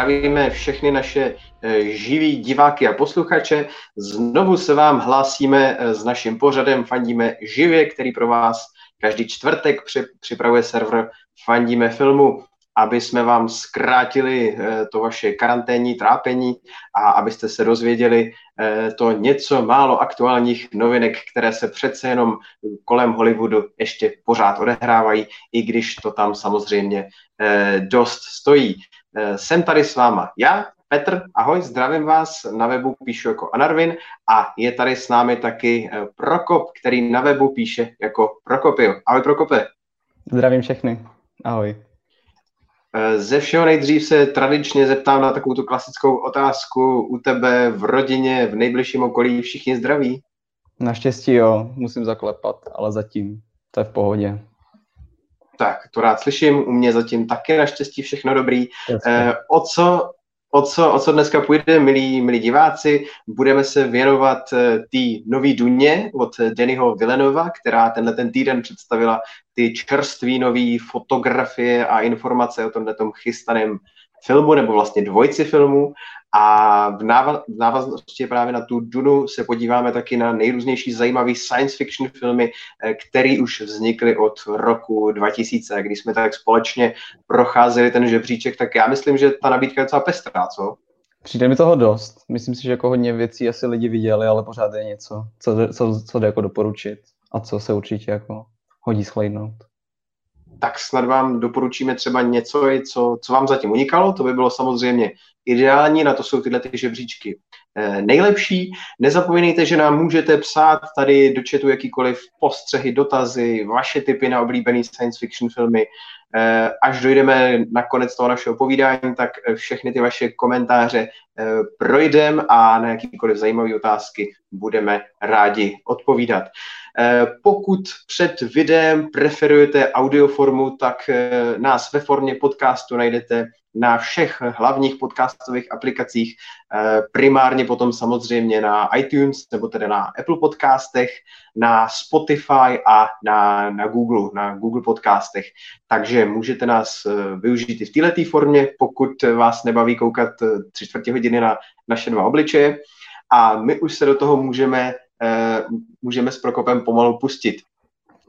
zdravíme všechny naše eh, živí diváky a posluchače. Znovu se vám hlásíme eh, s naším pořadem Fandíme živě, který pro vás každý čtvrtek připravuje server Fandíme filmu aby jsme vám zkrátili eh, to vaše karanténní trápení a abyste se dozvěděli to něco málo aktuálních novinek, které se přece jenom kolem Hollywoodu ještě pořád odehrávají, i když to tam samozřejmě dost stojí. Jsem tady s váma já, Petr, ahoj, zdravím vás, na webu píšu jako Anarvin a je tady s námi taky Prokop, který na webu píše jako Prokopil. Ahoj Prokope. Zdravím všechny, ahoj. Eh, ze všeho nejdřív se tradičně zeptám na takovou tu klasickou otázku u tebe v rodině, v nejbližším okolí, všichni zdraví? Naštěstí jo, musím zaklepat, ale zatím to je v pohodě. Tak, to rád slyším, u mě zatím taky naštěstí všechno dobrý. Eh, o co, O co, o co dneska půjde, milí, milí diváci? Budeme se věnovat eh, té nový Duně od Dennyho Villenova, která tenhle ten týden představila ty čerstvé nové fotografie a informace o tomhle tom chystaném filmu, nebo vlastně dvojci filmu. A v, náva- v návaznosti právě na tu Dunu se podíváme taky na nejrůznější zajímavé science fiction filmy, eh, které už vznikly od roku 2000. Když jsme tak společně procházeli ten žebříček, tak já myslím, že ta nabídka je docela pestrá, co? Přijde mi toho dost. Myslím si, že jako hodně věcí asi lidi viděli, ale pořád je něco, co, co, co jde jako doporučit a co se určitě jako hodí shlednout tak snad vám doporučíme třeba něco, co, co vám zatím unikalo. To by bylo samozřejmě ideální, na to jsou tyhle ty žebříčky eh, nejlepší. Nezapomínejte, že nám můžete psát tady do chatu jakýkoliv postřehy, dotazy, vaše typy na oblíbený science fiction filmy. Eh, až dojdeme na konec toho našeho povídání, tak eh, všechny ty vaše komentáře projdeme a na jakýkoliv zajímavé otázky budeme rádi odpovídat. Eh, pokud před videem preferujete audioformu, tak eh, nás ve formě podcastu najdete na všech hlavních podcastových aplikacích, eh, primárně potom samozřejmě na iTunes, nebo tedy na Apple podcastech, na Spotify a na, na Google, na Google podcastech. Takže můžete nás využít i v této formě, pokud vás nebaví koukat tři čtvrtě hodiny na naše dva obličeje. A my už se do toho můžeme můžeme s Prokopem pomalu pustit.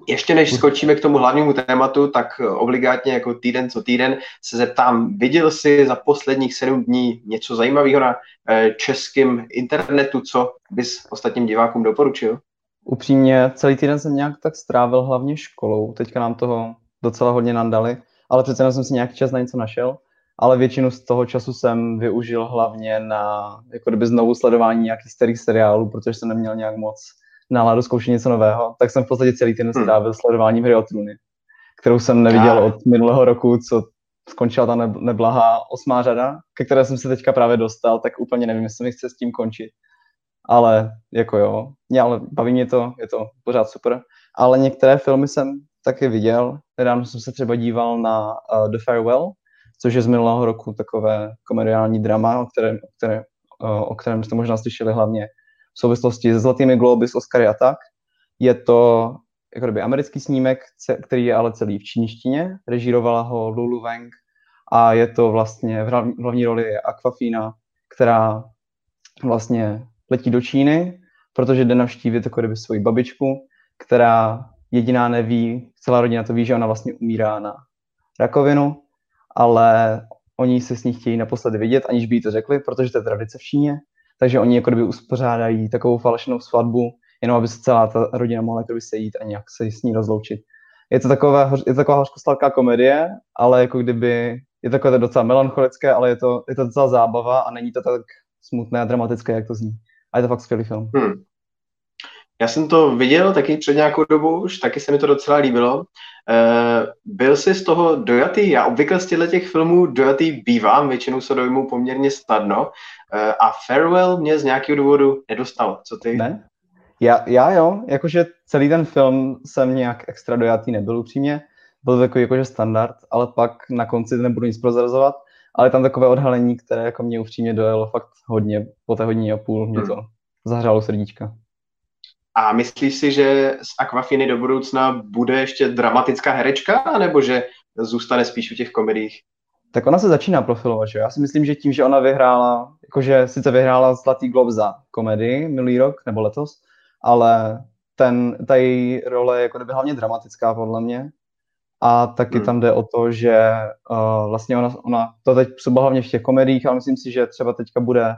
Ještě než skočíme k tomu hlavnímu tématu, tak obligátně jako týden co týden se zeptám, viděl jsi za posledních sedm dní něco zajímavého na eh, českém internetu, co bys ostatním divákům doporučil? Upřímně, celý týden jsem nějak tak strávil hlavně školou, teďka nám toho docela hodně nandali, ale přece jsem si nějaký čas na něco našel ale většinu z toho času jsem využil hlavně na jako kdyby znovu sledování nějakých starých seriálů, protože jsem neměl nějak moc náladu zkoušet něco nového, tak jsem v podstatě celý týden hmm. strávil sledováním hry o trůny, kterou jsem neviděl od minulého roku, co skončila ta neblahá osmá řada, ke které jsem se teďka právě dostal, tak úplně nevím, jestli mi chce s tím končit. Ale jako jo, mě, ale baví mě to, je to pořád super. Ale některé filmy jsem taky viděl. Nedávno jsem se třeba díval na uh, The Farewell, což je z minulého roku takové komediální drama, o kterém, o kterém, o kterém jste možná slyšeli hlavně v souvislosti se Zlatými globy s Oscary a tak. Je to jako kdyby americký snímek, který je ale celý v čínštině, režírovala ho Lulu Wang a je to vlastně v hlavní roli je Aquafina, která vlastně letí do Číny, protože jde navštívit jako kdyby svoji babičku, která jediná neví, celá rodina to ví, že ona vlastně umírá na rakovinu ale oni se s ní chtějí naposledy vidět, aniž by jí to řekli, protože to je tradice v Číně, takže oni jako kdyby uspořádají takovou falešnou svatbu, jenom aby se celá ta rodina mohla jako sejít a nějak se s ní rozloučit. Je to taková, je to taková hořkostalká komedie, ale jako kdyby, je to takové docela melancholické, ale je to, je to docela zábava a není to tak smutné a dramatické, jak to zní. A je to fakt skvělý film. Hmm. Já jsem to viděl taky před nějakou dobu už, taky se mi to docela líbilo. Uh, byl jsi z toho dojatý? Já obvykle z těchto těch filmů dojatý bývám, většinou se dojmu poměrně snadno. Uh, a Farewell mě z nějakého důvodu nedostal. Co ty? Ne? Já, já jo, jakože celý ten film jsem nějak extra dojatý nebyl upřímně. Byl takový jakože standard, ale pak na konci nebudu nic prozrazovat. Ale tam takové odhalení, které jako mě upřímně dojelo fakt hodně, po té hodině a půl mě hmm. to zahřálo srdíčka. A myslíš si, že z Aquafiny do budoucna bude ještě dramatická herečka, nebo že zůstane spíš u těch komediích? Tak ona se začíná profilovat, že Já si myslím, že tím, že ona vyhrála, jakože sice vyhrála Zlatý glob za komedii minulý rok, nebo letos, ale ten, ta její role je jako kdyby hlavně dramatická podle mě. A taky hmm. tam jde o to, že uh, vlastně ona, ona to teď působila hlavně v těch komediích, ale myslím si, že třeba teďka bude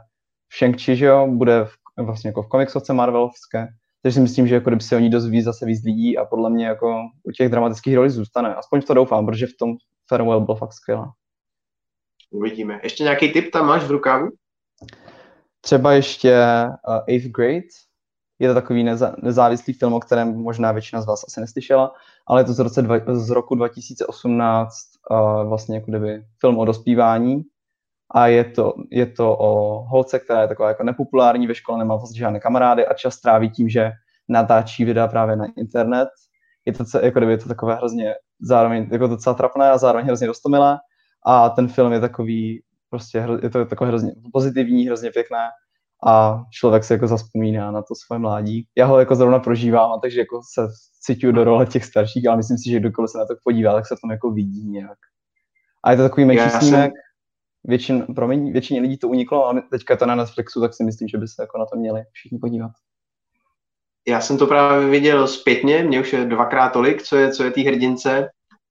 v shang že jo, bude v, vlastně jako v komiksovce Marvelovské, takže si myslím, že jako kdyby se o ní dozví zase víc lidí a podle mě jako u těch dramatických rolí zůstane. Aspoň v to doufám, protože v tom Farewell byl fakt skvělá. Uvidíme. Ještě nějaký tip tam máš v rukávu? Třeba ještě uh, Eighth Grade. Je to takový neza, nezávislý film, o kterém možná většina z vás asi neslyšela, ale je to z, roce dva, z roku 2018 uh, vlastně jako kdyby film o dospívání a je to, je to o holce, která je taková jako nepopulární ve škole, nemá vlastně žádné kamarády a čas tráví tím, že natáčí videa právě na internet. Je to, jako kdyby je to takové hrozně zároveň jako docela trapné a zároveň hrozně dostomilé a ten film je takový prostě je to takové hrozně pozitivní, hrozně pěkné a člověk se jako zaspomíná na to svoje mládí. Já ho jako zrovna prožívám, a takže jako se cítím do role těch starších, ale myslím si, že kdokoliv se na to podívá, tak se v tom jako vidí nějak. A je to takový menší snímek, jsem... většin, promiň, většině lidí to uniklo, ale teďka to na Netflixu, tak si myslím, že by se jako na to měli všichni podívat. Já jsem to právě viděl zpětně, mě už je dvakrát tolik, co je, co je té hrdince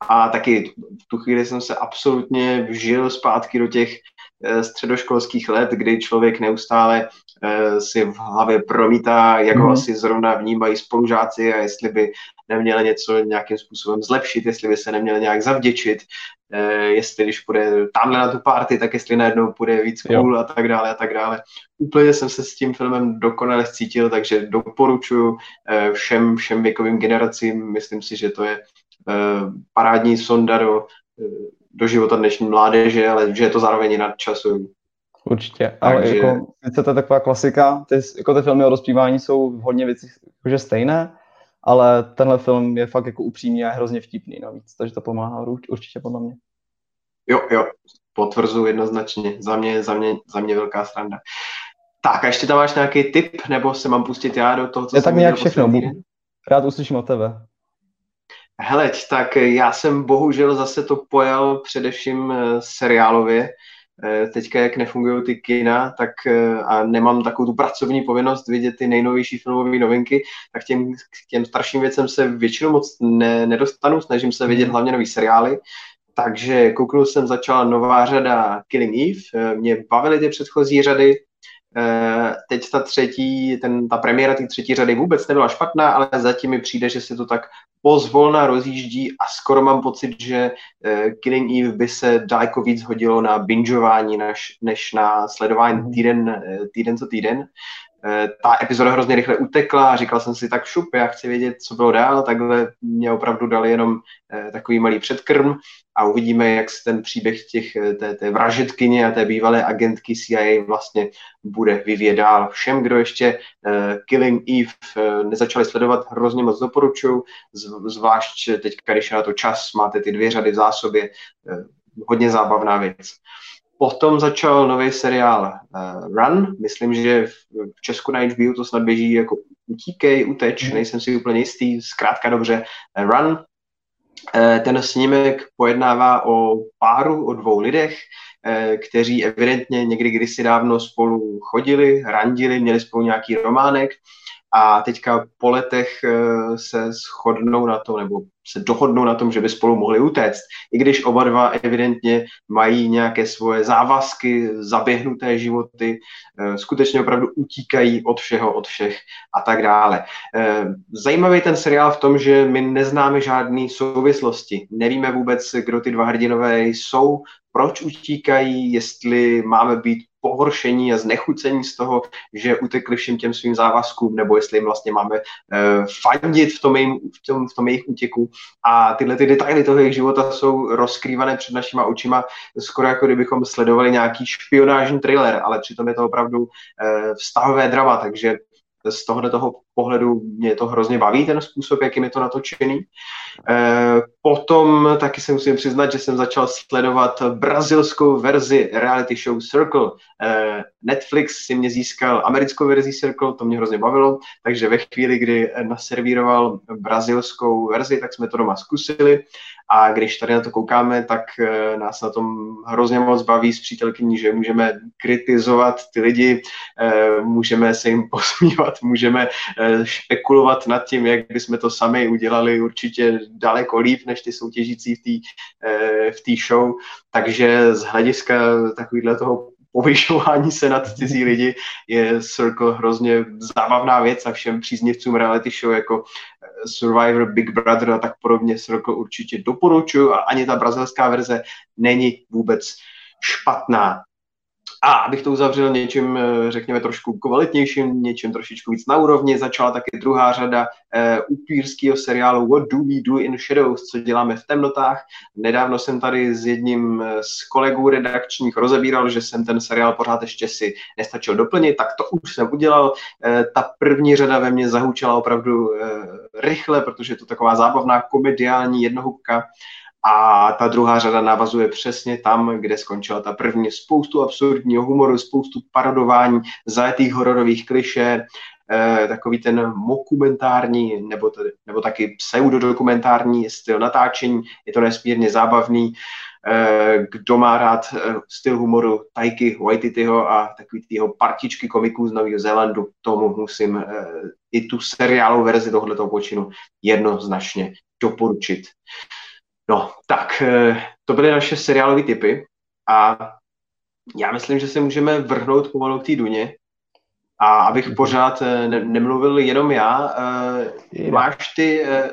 a taky v tu chvíli jsem se absolutně vžil zpátky do těch eh, středoškolských let, kdy člověk neustále eh, si v hlavě promítá, jak ho mm. asi zrovna vnímají spolužáci a jestli by neměli něco nějakým způsobem zlepšit, jestli by se neměli nějak zavděčit, eh, jestli když půjde tamhle na tu party, tak jestli najednou půjde víc cool jo. a tak dále a tak dále. Úplně jsem se s tím filmem dokonale cítil, takže doporučuji všem, všem věkovým generacím, myslím si, že to je Eh, parádní sonda do, eh, do života dnešní mládeže, ale že je to zároveň i nadčasový. Určitě, ale Takže... jako, to je taková klasika, ty, jako ty filmy o rozpívání jsou hodně věcí jakože stejné, ale tenhle film je fakt jako upřímný a hrozně vtipný navíc, takže to pomáhá určitě podle mě. Jo, jo, potvrzuji jednoznačně, za mě, za mě, za mě velká sranda. Tak a ještě tam máš nějaký tip, nebo se mám pustit já do toho, co je jsem tak nějak všechno, rád uslyším od tebe. Heleď, tak já jsem bohužel zase to pojal především eh, seriálově. Eh, teďka, jak nefungují ty kina, tak eh, a nemám takovou tu pracovní povinnost vidět ty nejnovější filmové novinky, tak těm, k těm starším věcem se většinou moc ne, nedostanu, snažím se vidět hlavně nový seriály. Takže kouknul jsem, začala nová řada Killing Eve, mě bavily ty předchozí řady, Eh, teď ta třetí, ten, ta premiéra té třetí řady vůbec nebyla špatná, ale zatím mi přijde, že se to tak pozvolna rozjíždí a skoro mám pocit, že uh, Killing Eve by se daleko víc hodilo na bingeování než, než na sledování mhm. týden, eh, týden co týden. Eh, ta epizoda hrozně rychle utekla říkal jsem si tak šup, já chci vědět, co bylo dál, takhle mě opravdu dali jenom eh, takový malý předkrm a uvidíme, jak se ten příběh těch, eh, té, té vražetkyně a té bývalé agentky CIA vlastně bude vyvíjet dál. Všem, kdo ještě Killing Eve nezačali sledovat, hrozně moc doporučuju, zvlášť teď, když je na to čas, máte ty dvě řady v zásobě, hodně zábavná věc. Potom začal nový seriál uh, Run, myslím, že v, Česku na HBO to snad běží jako Utíkej, Uteč, mm. nejsem si úplně jistý, zkrátka dobře uh, Run. Uh, ten snímek pojednává o páru, o dvou lidech, kteří evidentně někdy kdysi dávno spolu chodili, randili, měli spolu nějaký románek a teďka po letech eh, se shodnou na to, nebo se dohodnou na tom, že by spolu mohli utéct. I když oba dva evidentně mají nějaké svoje závazky, zaběhnuté životy, eh, skutečně opravdu utíkají od všeho, od všech a tak dále. Eh, zajímavý ten seriál v tom, že my neznáme žádné souvislosti. Nevíme vůbec, kdo ty dva hrdinové jsou, proč utíkají, jestli máme být pohoršení a znechucení z toho, že utekli všem těm svým závazkům, nebo jestli jim vlastně máme uh, fandit v tom, jejím, v, tom, v tom jejich útěku. A tyhle ty detaily toho jejich života jsou rozkrývané před našima očima, skoro jako kdybychom sledovali nějaký špionážní thriller, ale přitom je to opravdu uh, vztahové drama, takže z tohohle toho pohledu mě to hrozně baví, ten způsob, jakým je to natočený. Eh, potom taky se musím přiznat, že jsem začal sledovat brazilskou verzi reality show Circle. Eh, Netflix si mě získal americkou verzi Circle, to mě hrozně bavilo, takže ve chvíli, kdy naservíroval brazilskou verzi, tak jsme to doma zkusili a když tady na to koukáme, tak eh, nás na tom hrozně moc baví s přítelkyní, že můžeme kritizovat ty lidi, můžeme se jim posmívat, můžeme špekulovat nad tím, jak bychom to sami udělali určitě daleko líp než ty soutěžící v té eh, v tý show. Takže z hlediska takovýhle toho povyšování se nad cizí lidi je Circle hrozně zábavná věc a všem příznivcům reality show jako eh, Survivor, Big Brother a tak podobně Circle určitě doporučuji a ani ta brazilská verze není vůbec špatná. A abych to uzavřel něčím, eh, řekněme, trošku kvalitnějším, něčím trošičku víc na úrovni, začala taky druhá řada uh, upírského seriálu What Do We Do in Shadows, co děláme v temnotách. Nedávno jsem tady s jedním eh, z kolegů redakčních rozebíral, že jsem ten seriál pořád ještě si nestačil doplnit, tak to už jsem udělal. Uh, ta první řada ve mně zahučela opravdu uh, rychle, protože je to taková zábavná komediální jednohubka a ta druhá řada navazuje přesně tam, kde skončila ta první. Spoustu absurdního humoru, spoustu parodování, zajetých hororových kliše, eh, takový ten mokumentární nebo, tedy, nebo taky pseudodokumentární styl natáčení. Je to nesmírně zábavný. Eh, kdo má rád eh, styl humoru Tajky Waititiho a takový tyho partičky komiků z Nového Zélandu, tomu musím i tu seriálovou verzi tohoto počinu jednoznačně doporučit. No, tak eh, to byly naše seriálové typy a já myslím, že se můžeme vrhnout pomalu k té Duně. A abych mhm. pořád eh, ne- nemluvil jenom já, uh, máš ty... Uh,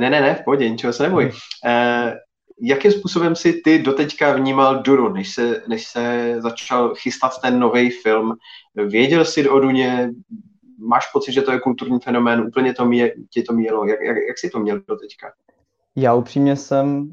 ne, ne, ne, v pohodě, ničeho se neboj. Uh, jakým způsobem si ty doteďka vnímal Dunu, než se, než se začal chystat ten nový film? Věděl jsi o Duně? Máš pocit, že to je kulturní fenomén? Úplně to mě, tě to mělo. Jak, jak, jak jsi to měl doteďka? Já upřímně jsem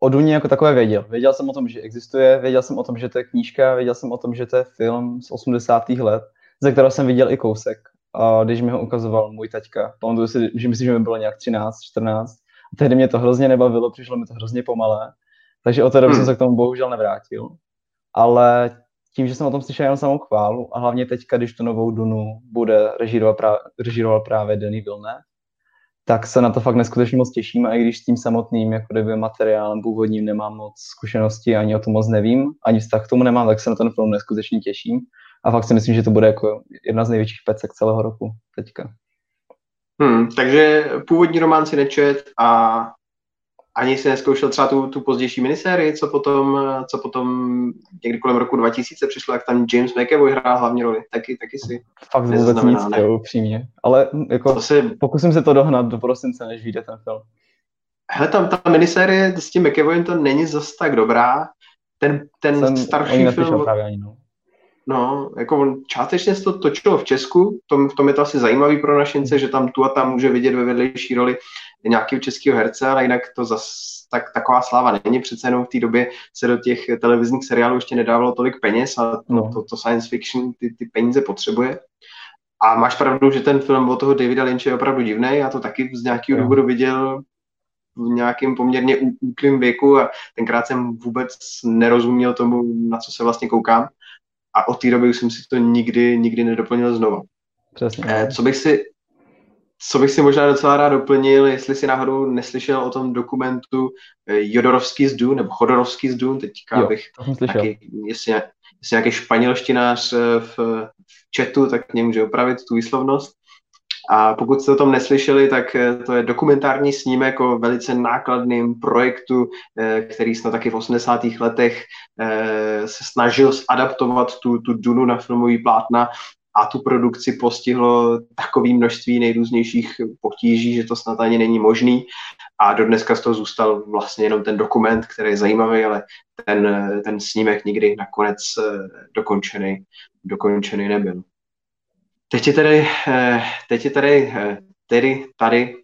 o Duně jako takové věděl. Věděl jsem o tom, že existuje, věděl jsem o tom, že to je knížka, věděl jsem o tom, že to je film z 80. let, ze kterého jsem viděl i kousek. A když mi ho ukazoval můj taťka, pamatuju si, že myslím, že mi bylo nějak 13, 14. A tehdy mě to hrozně nebavilo, přišlo mi to hrozně pomalé. Takže od té doby hmm. jsem se k tomu bohužel nevrátil. Ale tím, že jsem o tom slyšel jenom samou chválu a hlavně teďka, když tu novou Dunu bude režírovat právě, režíroval právě Denis Villeneuve, tak se na to fakt neskutečně moc těším a i když s tím samotným jako kdyby materiálem původním nemám moc zkušenosti, ani o tom moc nevím, ani vztah k tomu nemám, tak se na ten film neskutečně těším a fakt si myslím, že to bude jako jedna z největších pecek celého roku teďka. Hmm, takže původní román si nečet a ani si neskoušel třeba tu, tu pozdější minisérii, co potom, co potom někdy kolem roku 2000 přišlo, jak tam James McAvoy hrál hlavní roli, taky, taky si Fakt vůbec nic, ne? jo, upřímně. Ale jako to si... pokusím se to dohnat do prosince, než vyjde ten film. Hele, tam ta minisérie s tím McAvoyem to není zas tak dobrá. Ten, ten Jsem, starší film... Právě ani, no. No, jako částečně se to točilo v Česku, tom, v tom je to asi zajímavý pro našince, že tam tu a tam může vidět ve vedlejší roli nějakého českého herce, ale jinak to zas tak, taková sláva není. Přece jenom v té době se do těch televizních seriálů ještě nedávalo tolik peněz a to, no. to, to science fiction ty, ty peníze potřebuje. A máš pravdu, že ten film od toho Davida Lynche je opravdu divný. Já to taky z nějakého no. důvodu viděl v nějakém poměrně útlým věku a tenkrát jsem vůbec nerozuměl tomu, na co se vlastně koukám. A od té doby už jsem si to nikdy, nikdy nedoplnil znova. Přesně. Eh, co bych si, co bych si možná docela rád doplnil, jestli si náhodou neslyšel o tom dokumentu eh, Jodorovský z Dune, nebo Chodorovský z Dune, teďka jo, bych taky, jestli, jestli nějaký španělštinář eh, v, v chatu, tak mě může opravit tu výslovnost. A pokud jste o tom neslyšeli, tak eh, to je dokumentární snímek o velice nákladným projektu, který snad taky v 80. letech se snažil adaptovat tu, tu Dunu na filmový plátna a tu produkci postihlo takové množství nejrůznějších potíží, že to snad ani není možný. A do dneska z toho zůstal vlastně jenom ten dokument, který je zajímavý, ale ten, ten snímek nikdy nakonec eh, dokončený, dokončený nebyl. Teď je tady, eh, teď je tady eh, tedy tady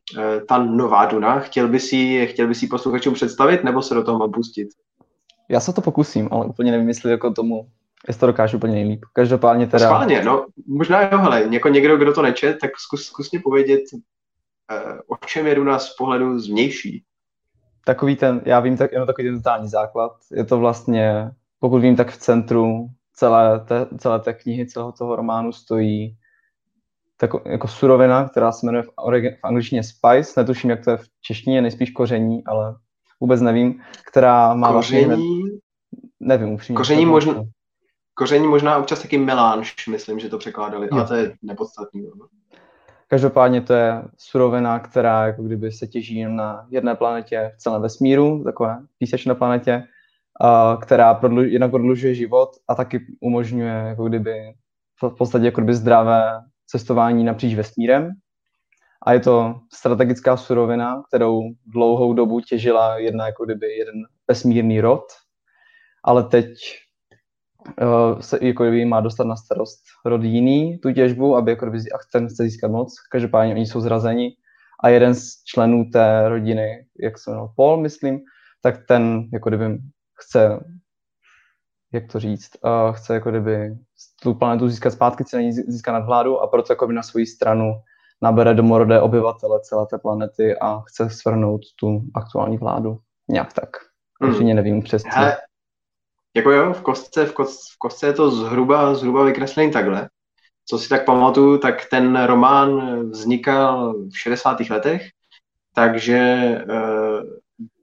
ta nová Duna. Chtěl by si, chtěl by si posluchačům představit, nebo se do toho mám pustit? Já se to pokusím, ale úplně nevím, jestli jako tomu Jestli to dokážu úplně nejlíp. Každopádně teda... Schválně, no možná jo, hele, jako někdo, kdo to nečet, tak zkus, zkus mě povědět, eh, o čem je nás z pohledu zvnější. Takový ten, já vím, tak, jenom takový ten totální základ. Je to vlastně, pokud vím, tak v centru celé té, celé té knihy, celého toho románu stojí tak, jako surovina, která se jmenuje v, v angličtině spice, netuším, jak to je v češtině, nejspíš koření, ale vůbec nevím, která má koření, vlastně, nevím upřímně. Koření možná, koření možná občas taky melanž, myslím, že to překládali, ale to je nepodstatný. No. Každopádně to je surovina, která jako kdyby se těží na jedné planetě v celém vesmíru, takové písečné planetě, která prodluž, jednak prodlužuje život a taky umožňuje jako kdyby v podstatě jako kdyby zdravé cestování napříč vesmírem. A je to strategická surovina, kterou dlouhou dobu těžila jedna jako kdyby jeden vesmírný rod, ale teď se jako kdyby má dostat na starost rod jiný tu těžbu, aby jako kdyby ten chce získat moc. Každopádně oni jsou zrazeni a jeden z členů té rodiny, jak se jmenoval Paul, myslím, tak ten jako kdyby chce jak to říct, uh, chce jako kdyby tu planetu získat zpátky, chce na ní získat nadvládu a proto jako by na svoji stranu nabere domorodé obyvatele celé té planety a chce svrhnout tu aktuální vládu. Nějak tak. Hmm. Ještě nevím přesně. Jako jo, v kostce, v, kostce, v kostce je to zhruba, zhruba vykreslený takhle. Co si tak pamatuju, tak ten román vznikal v 60. letech, takže eh,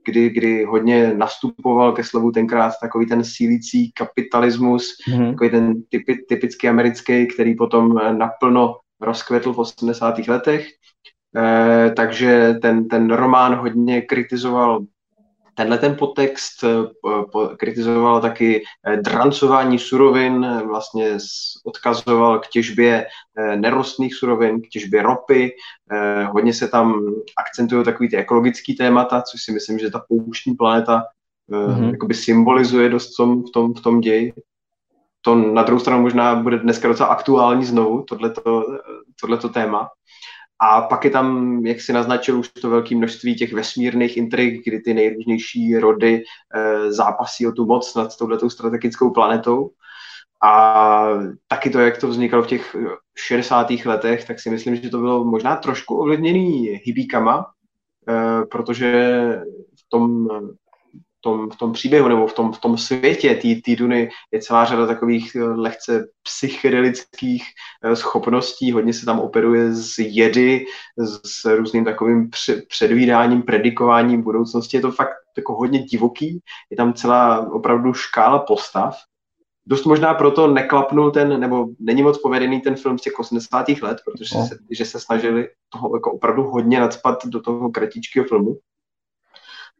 kdy, kdy hodně nastupoval ke slovu tenkrát takový ten sílící kapitalismus, mm-hmm. takový ten typi, typický americký, který potom naplno rozkvetl v 80. letech. E, takže ten, ten román hodně kritizoval tenhle ten podtext eh, kritizoval taky eh, drancování surovin, vlastně odkazoval k těžbě nerostných surovin, k těžbě ropy. Hodně se tam akcentují takový ty ekologický témata, což si myslím, že ta pouštní planeta mm-hmm. jakoby symbolizuje dost v tom, v tom, v tom ději to na druhou stranu možná bude dneska docela aktuální znovu, tohleto, tohleto téma. A pak je tam, jak si naznačil, už to velké množství těch vesmírných intrik, kdy ty nejrůznější rody e, zápasí o tu moc nad touhletou strategickou planetou. A taky to, jak to vznikalo v těch 60. letech, tak si myslím, že to bylo možná trošku ovlivněný hibíkama, e, protože v tom tom, v tom příběhu nebo v tom, v tom světě té Duny je celá řada takových eh, lehce psychedelických eh, schopností, hodně se tam operuje z jedy, s různým takovým předvídáním, predikováním budoucnosti. Je to fakt jako hodně divoký, je tam celá opravdu škála postav. Dost možná proto neklapnul ten, nebo není moc povedený ten film z těch 80. let, protože no. se, že se snažili toho jako opravdu hodně nadspat do toho kratičkého filmu.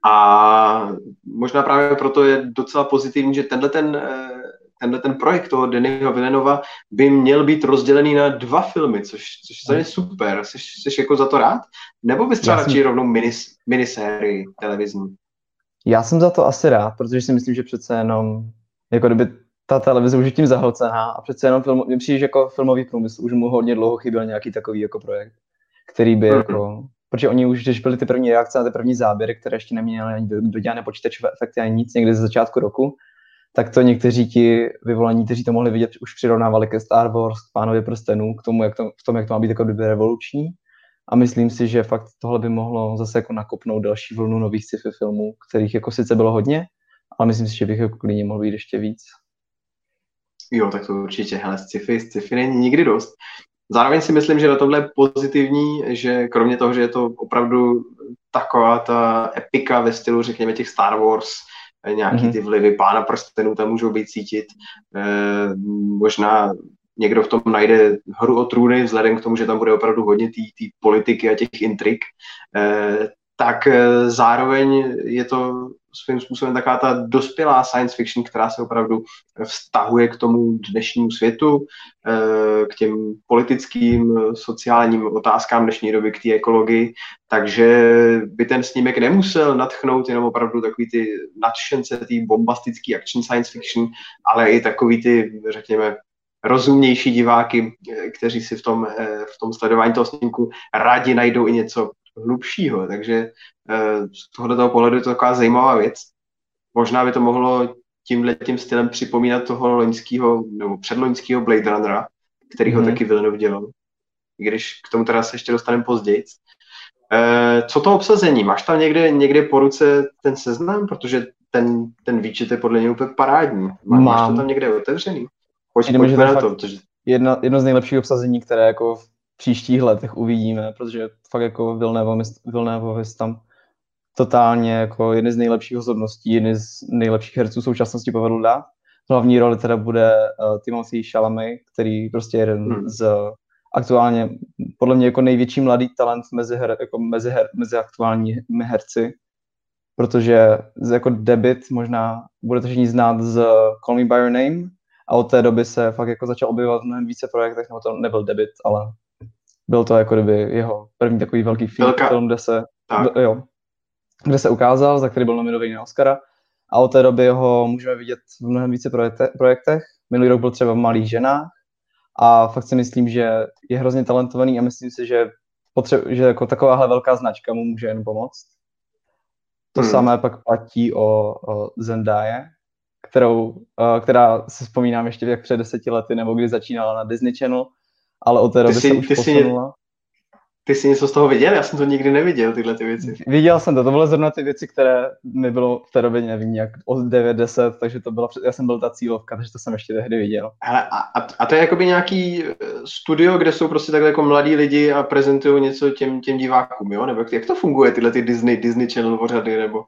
A možná právě proto je docela pozitivní, že tenhle ten, eh, tenhle ten projekt toho Dennyho Villenova by měl být rozdělený na dva filmy, což, což je super. Jsi, jsi jako za to rád? Nebo bys třeba radši jsem... rovnou minis, minisérii televizní? Já jsem za to asi rád, protože si myslím, že přece jenom, jako kdyby ta televize už je tím zahlcená a přece jenom film, mě přijde, že jako filmový průmysl už mu hodně dlouho chyběl nějaký takový jako projekt, který by mm-hmm. jako protože oni už, když byly ty první reakce na ty první záběry, které ještě neměly ani dodělané počítačové efekty ani nic někdy ze začátku roku, tak to někteří ti vyvolení, kteří to mohli vidět, už přirovnávali ke Star Wars, k Pánovi prstenů, k tomu, jak to, v tom, jak to má být jako kdyby revoluční. A myslím si, že fakt tohle by mohlo zase jako nakopnout další vlnu nových sci-fi filmů, kterých jako sice bylo hodně, ale myslím si, že bych jako klidně mohl být ještě víc. Jo, tak to určitě, hele, sci-fi, sci-fi není nikdy dost. Zároveň si myslím, že na tomhle je pozitivní, že kromě toho, že je to opravdu taková ta epika ve stylu, řekněme, těch Star Wars, eh, nějaký mm-hmm. ty vlivy pána prstenů tam můžou být cítit. E, možná někdo v tom najde hru o trůny, vzhledem k tomu, že tam bude opravdu hodně té politiky a těch intrik, e, tak zároveň je to svým způsobem taková ta dospělá science fiction, která se opravdu vztahuje k tomu dnešnímu světu, eh, k těm politickým, sociálním otázkám dnešní doby, k té ekologii, takže by ten snímek nemusel natchnout jenom opravdu takový ty nadšence, ty bombastický action science fiction, ale i takový ty, řekněme, rozumnější diváky, eh, kteří si v tom, eh, v tom sledování toho snímku rádi najdou i něco hlubšího, takže eh, z tohoto pohledu je to taková zajímavá věc. Možná by to mohlo tímhle tím stylem připomínat toho loňského nebo předloňského Blade Runnera, který ho mm-hmm. taky Villeneuve dělal. I když k tomu teda se ještě dostaneme později. E, co to obsazení? Máš tam někde, někde po ruce ten seznam? Protože ten, ten výčet je podle něj úplně parádní. Má, máš to tam někde otevřený? Pojď, pojďme na to. Protože... Jedno, jedno z nejlepších obsazení, které jako příštích letech uvidíme, protože fakt jako Villeneuve tam totálně jako jedny z nejlepších osobností, jedny z nejlepších herců současnosti povedl dát. Hlavní roli teda bude uh, Timothy Chalamet, který prostě je jeden hmm. z aktuálně podle mě jako největší mladý talent mezi, her, jako mezi, her, mezi aktuálními herci, protože jako debit možná budete všichni znát z Call Me By Your Name a od té doby se fakt jako začal objevovat v mnohem více projektech, nebo to nebyl debit, ale byl to jako kdyby jeho první takový velký film, film kde se, tak. jo, kde se ukázal, za který byl nominovaný na Oscara. A od té doby ho můžeme vidět v mnohem více projektech. Minulý rok byl třeba v Malých ženách a fakt si myslím, že je hrozně talentovaný a myslím si, že, potře- že jako takováhle velká značka mu může jen pomoct. To hmm. samé pak platí o, o Zendaya, kterou, která si vzpomínám ještě jak před deseti lety, nebo kdy začínala na Disney Channel, ale od té doby se už posunula. Ty jsi něco z toho viděl? Já jsem to nikdy neviděl, tyhle ty věci. Viděl jsem to, to byly zrovna ty věci, které mi bylo v té době, nevím, jak od 9-10, takže to byla, já jsem byl ta cílovka, takže to jsem ještě tehdy viděl. Hele, a, a, to je jakoby nějaký eh, studio, kde jsou prostě takhle jako mladí lidi a prezentují něco těm, těm divákům, jo? Nebo jak, jak to funguje, tyhle ty Disney, Disney Channel pořady, nebo?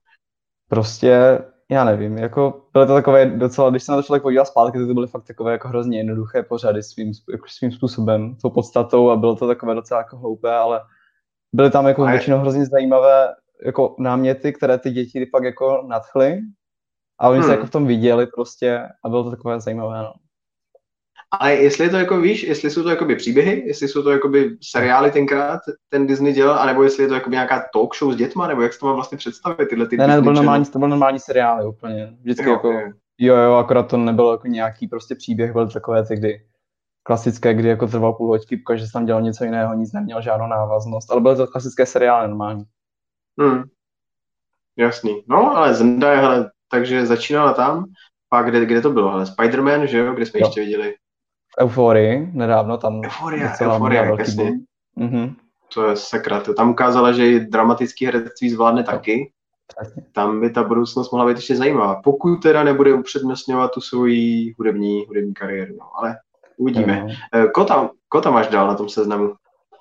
Prostě já nevím, jako byly to takové docela, když se na to člověk podíval zpátky, to byly fakt takové jako hrozně jednoduché pořady svým, jako svým způsobem, tou podstatou a bylo to takové docela jako hloupé, ale byly tam jako většinou hrozně zajímavé jako náměty, které ty děti pak jako nadchly a oni hmm. se jako v tom viděli prostě a bylo to takové zajímavé, no. Ale jestli je to jako, víš, jestli jsou to jakoby příběhy, jestli jsou to jakoby seriály tenkrát, ten Disney dělal, anebo jestli je to jakoby nějaká talk show s dětma, nebo jak se to mám vlastně představit, tyhle ty Ne, ne, to byl normální, to byl normální seriály úplně. Vždycky jo, jako, je. jo, jo, akorát to nebylo jako nějaký prostě příběh, byl takové ty, kdy klasické, kdy jako trval půl hoďky, protože jsem tam dělal něco jiného, nic neměl žádnou návaznost, ale byly to klasické seriály normální. Hmm. Jasný. No, ale Zendaya, hele, takže začínala tam, pak kde, kde to bylo, ale Spider-Man, že jo, kde jsme jo. ještě viděli Euforii nedávno, tam Euforia, Euforia, jasně. Mm-hmm. To je sakra, to tam ukázala, že i dramatický herectví zvládne no. taky. Přesně. Tam by ta budoucnost mohla být ještě zajímavá. Pokud teda nebude upřednostňovat tu svoji hudební, hudební kariéru, no, ale uvidíme. No. Ko, tam, ko tam máš dál na tom seznamu?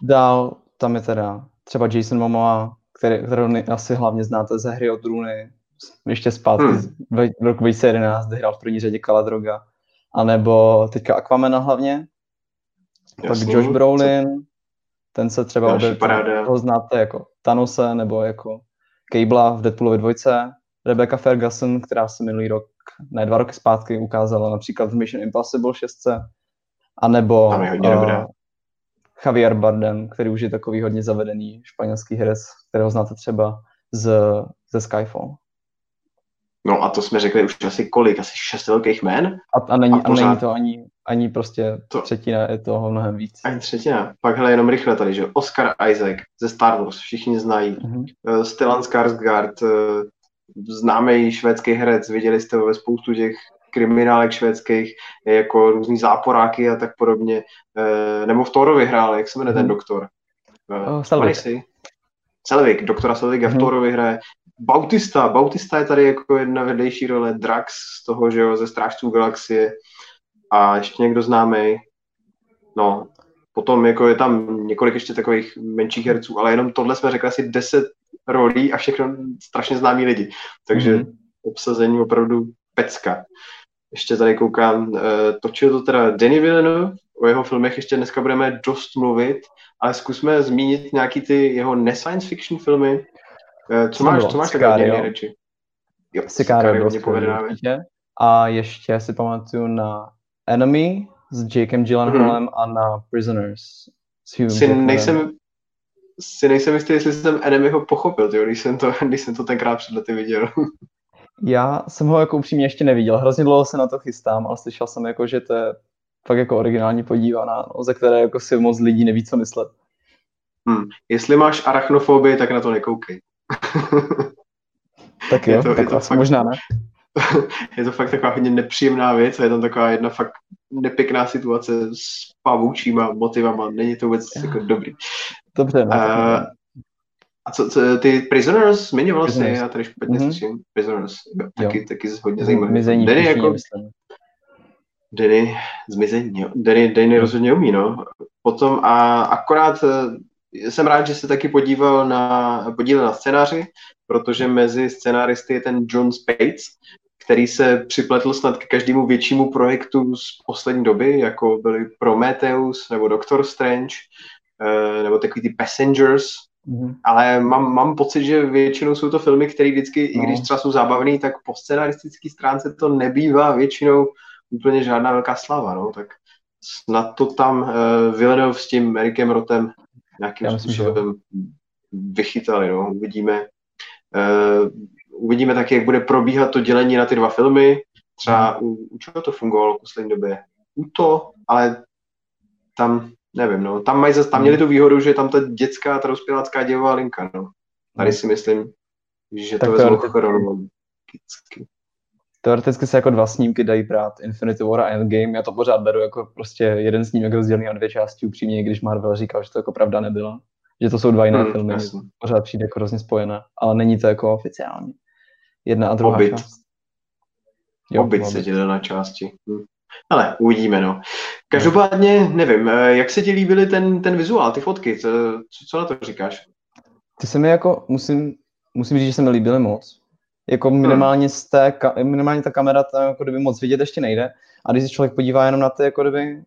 Dál, tam je teda třeba Jason Momoa, který, kterou asi hlavně znáte ze hry o drůny, ještě zpátky hmm. v roku 2011, kde hrál v první řadě Kala Droga anebo teďka Aquamena hlavně, Jasný. pak Josh Brolin, ten se třeba objeví, ho znáte jako Thanose, nebo jako Cabla v Deadpoolovi dvojce, Rebecca Ferguson, která se minulý rok, ne dva roky zpátky ukázala například v Mission Impossible 6, anebo uh, Javier Bardem, který už je takový hodně zavedený španělský herec, kterého znáte třeba z, ze Skyfall. No a to jsme řekli už asi kolik, asi šest velkých jmén. A, a, není, a, pořád... a není to ani, ani prostě to... třetina, je toho mnohem víc. Ani třetina. Pak hele, jenom rychle tady, že Oscar Isaac ze Star Wars, všichni znají. Mm-hmm. Uh, Stellan Skarsgård, uh, známý švédský herec, viděli jste ho ve spoustu těch kriminálek švédských, jako různý záporáky a tak podobně. Uh, nebo v Thorovi hrál, jak se jmenuje mm-hmm. ten mhm. doktor? Uh, oh, Selvig. Selvig, doktora Selviga mm-hmm. v Thorovi hraje. Bautista, Bautista je tady jako jedna vedlejší role, Drax z toho, že jo, ze Strážců galaxie a ještě někdo známý. No, potom jako je tam několik ještě takových menších herců, ale jenom tohle jsme řekli asi 10 rolí a všechno strašně známí lidi. Takže mm-hmm. obsazení opravdu pecka. Ještě tady koukám, uh, točil to teda Danny Villeneuve, o jeho filmech ještě dneska budeme dost mluvit, ale zkusme zmínit nějaký ty jeho ne-science fiction filmy, Eh, co máš, co máš takové nejradši? Jo, Sicario byl povedená A ještě si pamatuju na Enemy s Jakem Gyllenhaalem mm-hmm. a na Prisoners s Hugh si nejsem, si nejsem jistý, jestli jsem Enemyho pochopil, tyjo, když, jsem to, když jsem to tenkrát před lety viděl. Já jsem ho jako upřímně ještě neviděl. Hrozně dlouho se na to chystám, ale slyšel jsem jako, že to je fakt jako originální podívaná, no, ze které jako si moc lidí neví, co myslet. Hmm. Jestli máš arachnofobii, tak na to nekoukej. Tak jo, to, tak to asi fakt, možná ne. je to fakt taková hodně nepříjemná věc a je tam taková jedna fakt nepěkná situace s pavoučíma motivama. Není to vůbec jako dobrý. Dobře, no, uh, a co, co ty Prisoners, zmiňoval jsi, já tady špatně mm-hmm. slyším, Prisoners, taky, jo. taky hodně zajímavý. Mizení, Danny jako, Danny, zmizení, jo. Danny, Danny rozhodně umí, no. Potom a akorát eh, jsem rád, že se taky podíval na, podílel na scénáři, protože mezi scénáristy je ten John Spates, který se připletl snad k každému většímu projektu z poslední doby, jako byly Prometheus nebo Doctor Strange, eh, nebo takový ty Passengers, Mm-hmm. Ale mám, mám pocit, že většinou jsou to filmy, které vždycky, no. i když třeba jsou zábavný, tak po scenaristické stránce to nebývá většinou úplně žádná velká slava, no, tak snad to tam uh, Villeneuve s tím Erikem Rotem nějakým Já myslím, způsobem vychytali, no, uvidíme. Uh, uvidíme taky, jak bude probíhat to dělení na ty dva filmy, třeba mhm. u, u čeho to fungovalo v poslední době? U to, ale tam nevím, no. Tam, mají, tam měli tu výhodu, že tam ta dětská, ta rozpělácká děvová linka, no. Tady si myslím, že tak to vezmu chronologicky. Teoreticky se jako dva snímky dají brát Infinity War a Endgame, já to pořád beru jako prostě jeden snímek rozdělený na dvě části upřímně, když Marvel říkal, že to jako pravda nebyla. Že to jsou dva jiné hmm, filmy, jasný. pořád přijde jako hrozně spojené, ale není to jako oficiálně. Jedna a druhá Obit. část. Jo, Obit se dělá na části. Hm. Ale uvidíme, no. Každopádně, nevím, eh, jak se ti líbily ten, ten vizuál, ty fotky, co, co na to říkáš? Ty se mi jako, musím, musím říct, že se mi líbily moc. Jako hmm. minimálně, z té, minimálně ta kamera tam jako kdyby moc vidět ještě nejde. A když se člověk podívá jenom na ty jako kdyby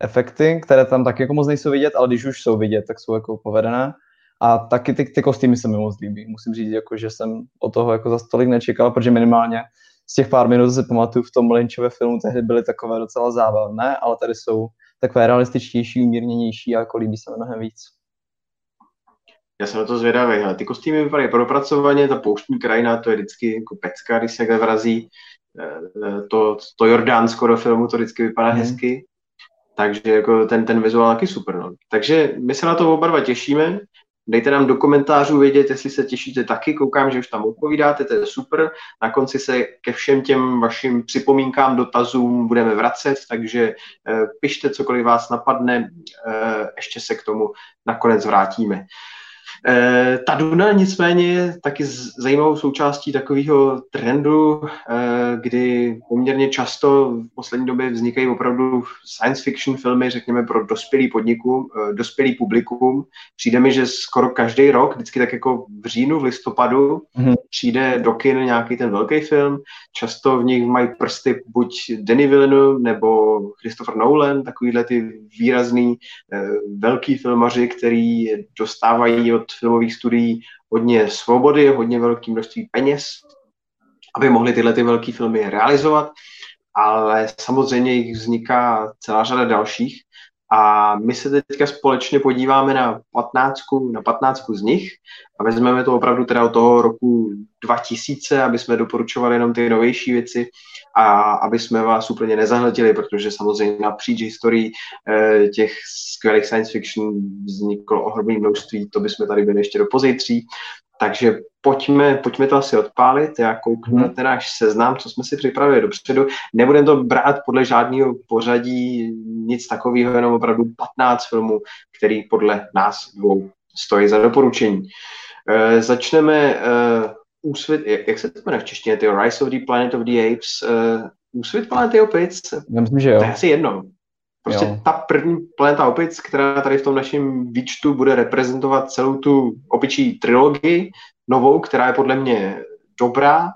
efekty, které tam taky jako moc nejsou vidět, ale když už jsou vidět, tak jsou jako povedené. A taky ty, ty kostýmy se mi moc líbí. Musím říct, jako, že jsem o toho jako za stolik nečekal, protože minimálně z těch pár minut si pamatuju v tom Lynchově filmu, tehdy byly takové docela zábavné, ale tady jsou takové realističtější, umírněnější a jako líbí se mi mnohem víc. Já jsem na to zvědavý. Ale ty kostýmy vypadají propracovaně, ta pouštní krajina, to je vždycky jako pecka, když se vrazí. Eh, to, to Jordánsko do filmu, to vždycky vypadá mm. hezky. Takže jako ten, ten vizuál taky super. No. Takže my se na to oba dva těšíme. Dejte nám do komentářů vědět, jestli se těšíte taky, koukám, že už tam odpovídáte, to je super. Na konci se ke všem těm vašim připomínkám, dotazům budeme vracet, takže eh, pište cokoliv vás napadne, eh, ještě se k tomu nakonec vrátíme. Eh, ta Duna nicméně je taky zajímavou součástí takového trendu, eh, kdy poměrně často v poslední době vznikají opravdu science fiction filmy, řekněme, pro dospělý podniku, eh, dospělý publikum. Přijde mi, že skoro každý rok, vždycky tak jako v říjnu, v listopadu, mm-hmm. přijde do kin nějaký ten velký film. Často v nich mají prsty buď Denis Villeneuve nebo Christopher Nolan, takovýhle ty výrazný velký filmaři, který dostávají od filmových studií hodně svobody, hodně velké množství peněz, aby mohli tyhle ty velké filmy realizovat, ale samozřejmě jich vzniká celá řada dalších a my se teďka společně podíváme na 15, na 15 z nich a vezmeme to opravdu teda od toho roku 2000, aby jsme doporučovali jenom ty novější věci a aby jsme vás úplně nezahletili, protože samozřejmě napříč historií eh, těch skvělých science fiction vzniklo ohromné množství, to bychom tady byli ještě do pozejtří. Takže pojďme, pojďme to asi odpálit, já kouknu na ten náš seznam, co jsme si připravili dopředu. Nebudeme to brát podle žádného pořadí, nic takového, jenom opravdu 15 filmů, který podle nás dvou stojí za doporučení. Uh, začneme uh, úsvit, jak, se to jmenuje v češtině, ty Rise of the Planet of the Apes, uh, úsvit planety opic? Já myslím, že jo. To je asi jedno. Prostě jo. ta první planeta opic, která tady v tom našem výčtu bude reprezentovat celou tu opičí trilogii, novou, která je podle mě dobrá,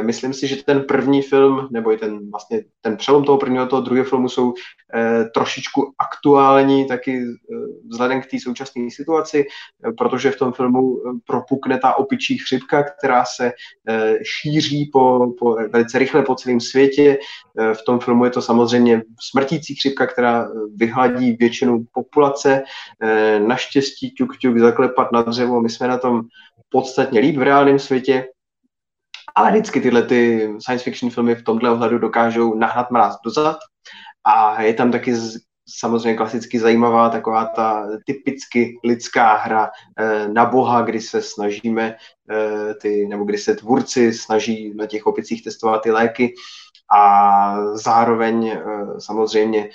myslím si, že ten první film, nebo i ten vlastně ten přelom toho prvního toho druhého filmu jsou eh, trošičku aktuální taky eh, vzhledem k té současné situaci, eh, protože v tom filmu eh, propukne ta opičí chřipka, která se eh, šíří po, po, velice rychle po celém světě. Eh, v tom filmu je to samozřejmě smrtící chřipka, která vyhladí většinu populace. Eh, naštěstí ťuk ťuk zaklepat na dřevo, my jsme na tom podstatně líp v reálném světě, ale vždycky tyhle ty science fiction filmy v tomhle ohledu dokážou nahnat mráz dozad. A je tam taky samozřejmě klasicky zajímavá taková ta typicky lidská hra eh, na boha, kdy se snažíme eh, ty, nebo kdy se tvůrci snaží na těch opicích testovat ty léky a zároveň eh, samozřejmě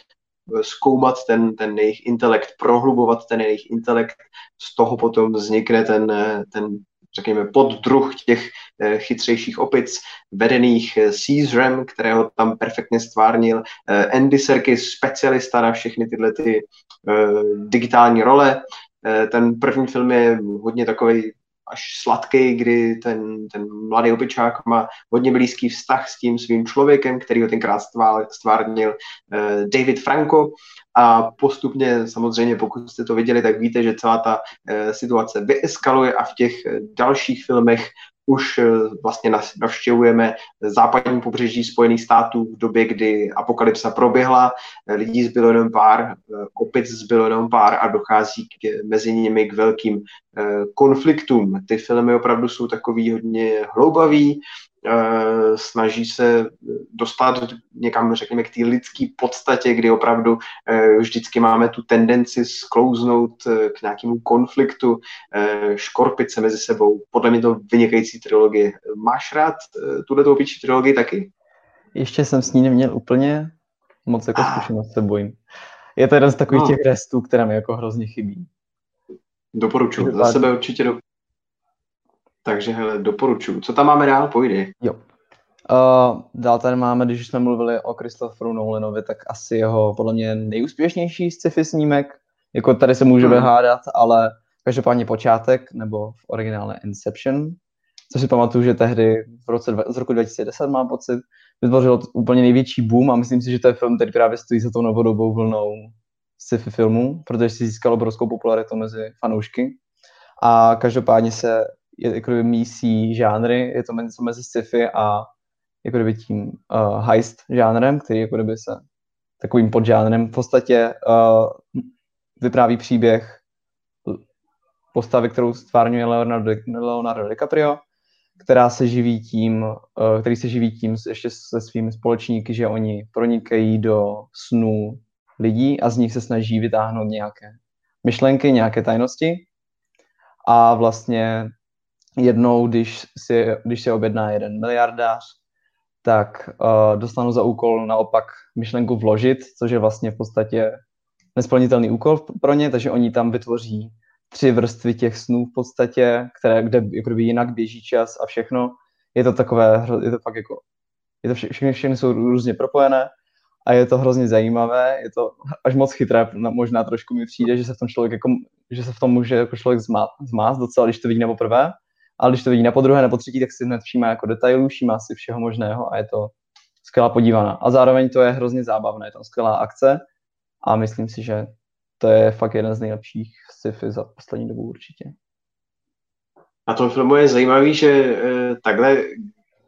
zkoumat ten, ten jejich intelekt, prohlubovat ten jejich intelekt, z toho potom vznikne ten, ten řekněme, poddruh těch eh, chytřejších opic, vedených eh, Caesarem, kterého tam perfektně stvárnil, eh, Andy Serkis, specialista na všechny tyhle ty digitální role. Ten první film je hodně takový až sladký, kdy ten, ten mladý opičák má hodně blízký vztah s tím svým člověkem, který ho tenkrát stvárnil David Franco. A postupně samozřejmě, pokud jste to viděli, tak víte, že celá ta e, situace vyeskaluje a v těch eh, dalších filmech už e, vlastně navštěvujeme západní pobřeží Spojených států v době, kdy apokalypsa proběhla, lidí zbylo jenom pár, opic zbylo jenom pár a dochází k, mezi nimi k velkým konfliktům. Ty filmy opravdu jsou takový hodně hloubavý, Eh, snaží se dostat někam, řekněme, k té lidské podstatě, kdy opravdu eh, vždycky máme tu tendenci sklouznout eh, k nějakému konfliktu, škorpit se mezi sebou. Podle mě to vynikající trilogie. Máš rád tuhle opičí trilogii taky? Ještě jsem s ní neměl úplně moc jako ah. zkušenost, se bojím. Je to jeden z takových no. těch restů, které mi jako hrozně chybí. Doporučuji. Za sebe určitě do, takže hele, doporučuji. Co tam máme dál? Pojdi. Jo. Uh, dál tady máme, když jsme mluvili o Christopheru Nolanovi, tak asi jeho podle mě nejúspěšnější sci-fi snímek. Jako tady se můžeme hmm. hádat, ale každopádně počátek, nebo v originále Inception, co si pamatuju, že tehdy v roce, z roku 2010 mám pocit, vytvořil úplně největší boom a myslím si, že to je film, který právě stojí za tou novodobou vlnou sci-fi filmů, protože si získal obrovskou popularitu mezi fanoušky. A každopádně se jako kdyby mísí žánry, je to něco mezi sci-fi a jako kdyby tím uh, heist žánrem, který jako kdyby se takovým podžánrem v podstatě uh, vypráví příběh postavy, kterou stvárňuje Leonardo, Leonardo DiCaprio, která se živí tím, uh, který se živí tím ještě se svými společníky, že oni pronikají do snů lidí a z nich se snaží vytáhnout nějaké myšlenky, nějaké tajnosti. A vlastně jednou, když si, když si objedná jeden miliardář, tak uh, dostanu za úkol naopak myšlenku vložit, což je vlastně v podstatě nesplnitelný úkol pro ně, takže oni tam vytvoří tři vrstvy těch snů v podstatě, které, kde jako by jinak běží čas a všechno. Je to takové, je to fakt jako, je to vše, všechny, všechny jsou různě propojené a je to hrozně zajímavé, je to až moc chytré, možná trošku mi přijde, že se v tom člověk jako, že se v tom může jako člověk zmást, zmást docela, když to vidí nebo prvé, ale když to vidí na podruhé nebo třetí, tak si hned všímá jako detailů, všímá si všeho možného a je to skvělá podívaná. A zároveň to je hrozně zábavné, je tam skvělá akce a myslím si, že to je fakt jeden z nejlepších sci-fi za poslední dobu určitě. Na tom filmu je zajímavý, že e, takhle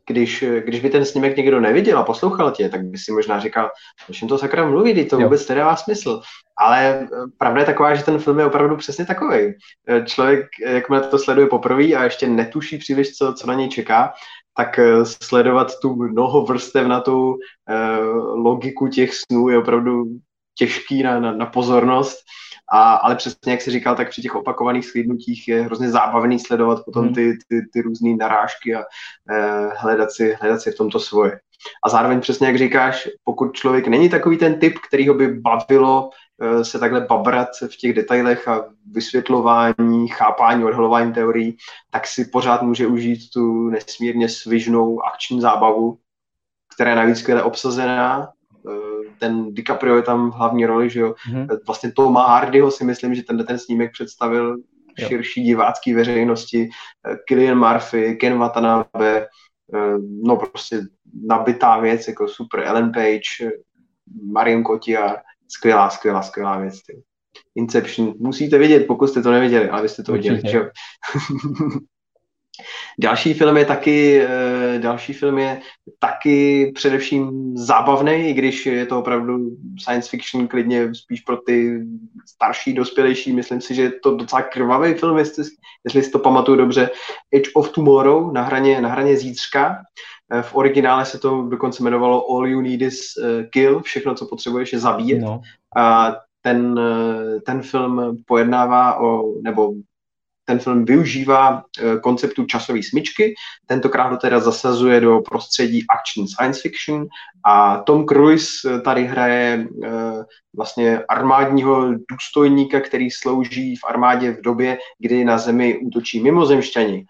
když, když by ten snímek někdo neviděl a poslouchal tě, tak by si možná říkal, o čem to sakra mluví, to vůbec nedává smysl. Ale eh, pravda je taková, že ten film je opravdu přesně takový. Eh, člověk, eh, jakmile to sleduje poprvé a ještě netuší příliš, co, co na něj čeká, tak sledovat tu mnohovrstevnatou uh, logiku těch snů je opravdu těžký na, na, na pozornost. A, ale přesně jak jsi říkal, tak při těch opakovaných slídnutích je hrozně zábavný sledovat potom hmm. ty, ty, ty různé narážky a eh, hledat, si, hledat si v tomto svoje. A zároveň přesně jak říkáš, pokud člověk není takový ten typ, který ho by bavilo eh, se takhle babrat v těch detailech a vysvětlování, chápání, odhalování teorií, tak si pořád může užít tu nesmírně svižnou akční zábavu, která je navíc skvěle obsazená ten DiCaprio je tam v hlavní roli, že jo. Mm-hmm. Vlastně Toma Hardyho si myslím, že ten, ten snímek představil jo. širší divácký veřejnosti. Killian eh, Murphy, Ken Watanabe, no prostě nabitá věc, jako super Ellen Page, Marion Cotillard, skvělá, skvělá, skvělá věc. Ty. Inception, musíte vidět, pokud jste to neviděli, ale vy jste to viděli, že Další film je taky, eh, další film je taky především zábavný, i když je to opravdu science fiction klidně spíš pro ty starší, dospělejší. Myslím si, že je to docela krvavý film, jestli, jestli si to pamatuju dobře. Edge of Tomorrow na hraně, na hraně zítřka. v originále se to dokonce jmenovalo All You Need Is Kill, všechno, co potřebuješ, je zabíjet. No. A ten, ten film pojednává o, nebo ten film využívá eh, konceptu časové smyčky, tentokrát ho teda zasazuje do prostředí action science fiction a Tom Cruise eh, tady hraje eh, vlastně armádního důstojníka, který slouží v armádě v době, kdy na zemi útočí mimozemšťani.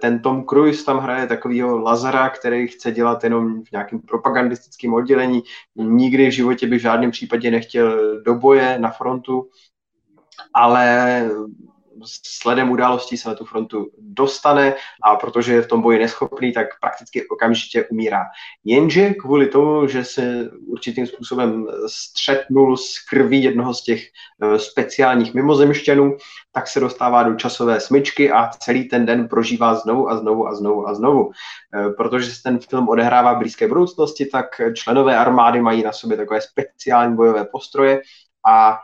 Ten Tom Cruise tam hraje takového Lazara, který chce dělat jenom v nějakém propagandistickém oddělení. Nikdy v životě by v žádném případě nechtěl do boje na frontu, ale sledem událostí se na tu frontu dostane a protože je v tom boji neschopný, tak prakticky okamžitě umírá. Jenže kvůli tomu, že se určitým způsobem střetnul s krví jednoho z těch eh, speciálních mimozemšťanů, tak se dostává do časové smyčky a celý ten den prožívá znovu a znovu a znovu a znovu. Eh, protože se ten film odehrává v blízké budoucnosti, tak členové armády mají na sobě takové speciální bojové postroje a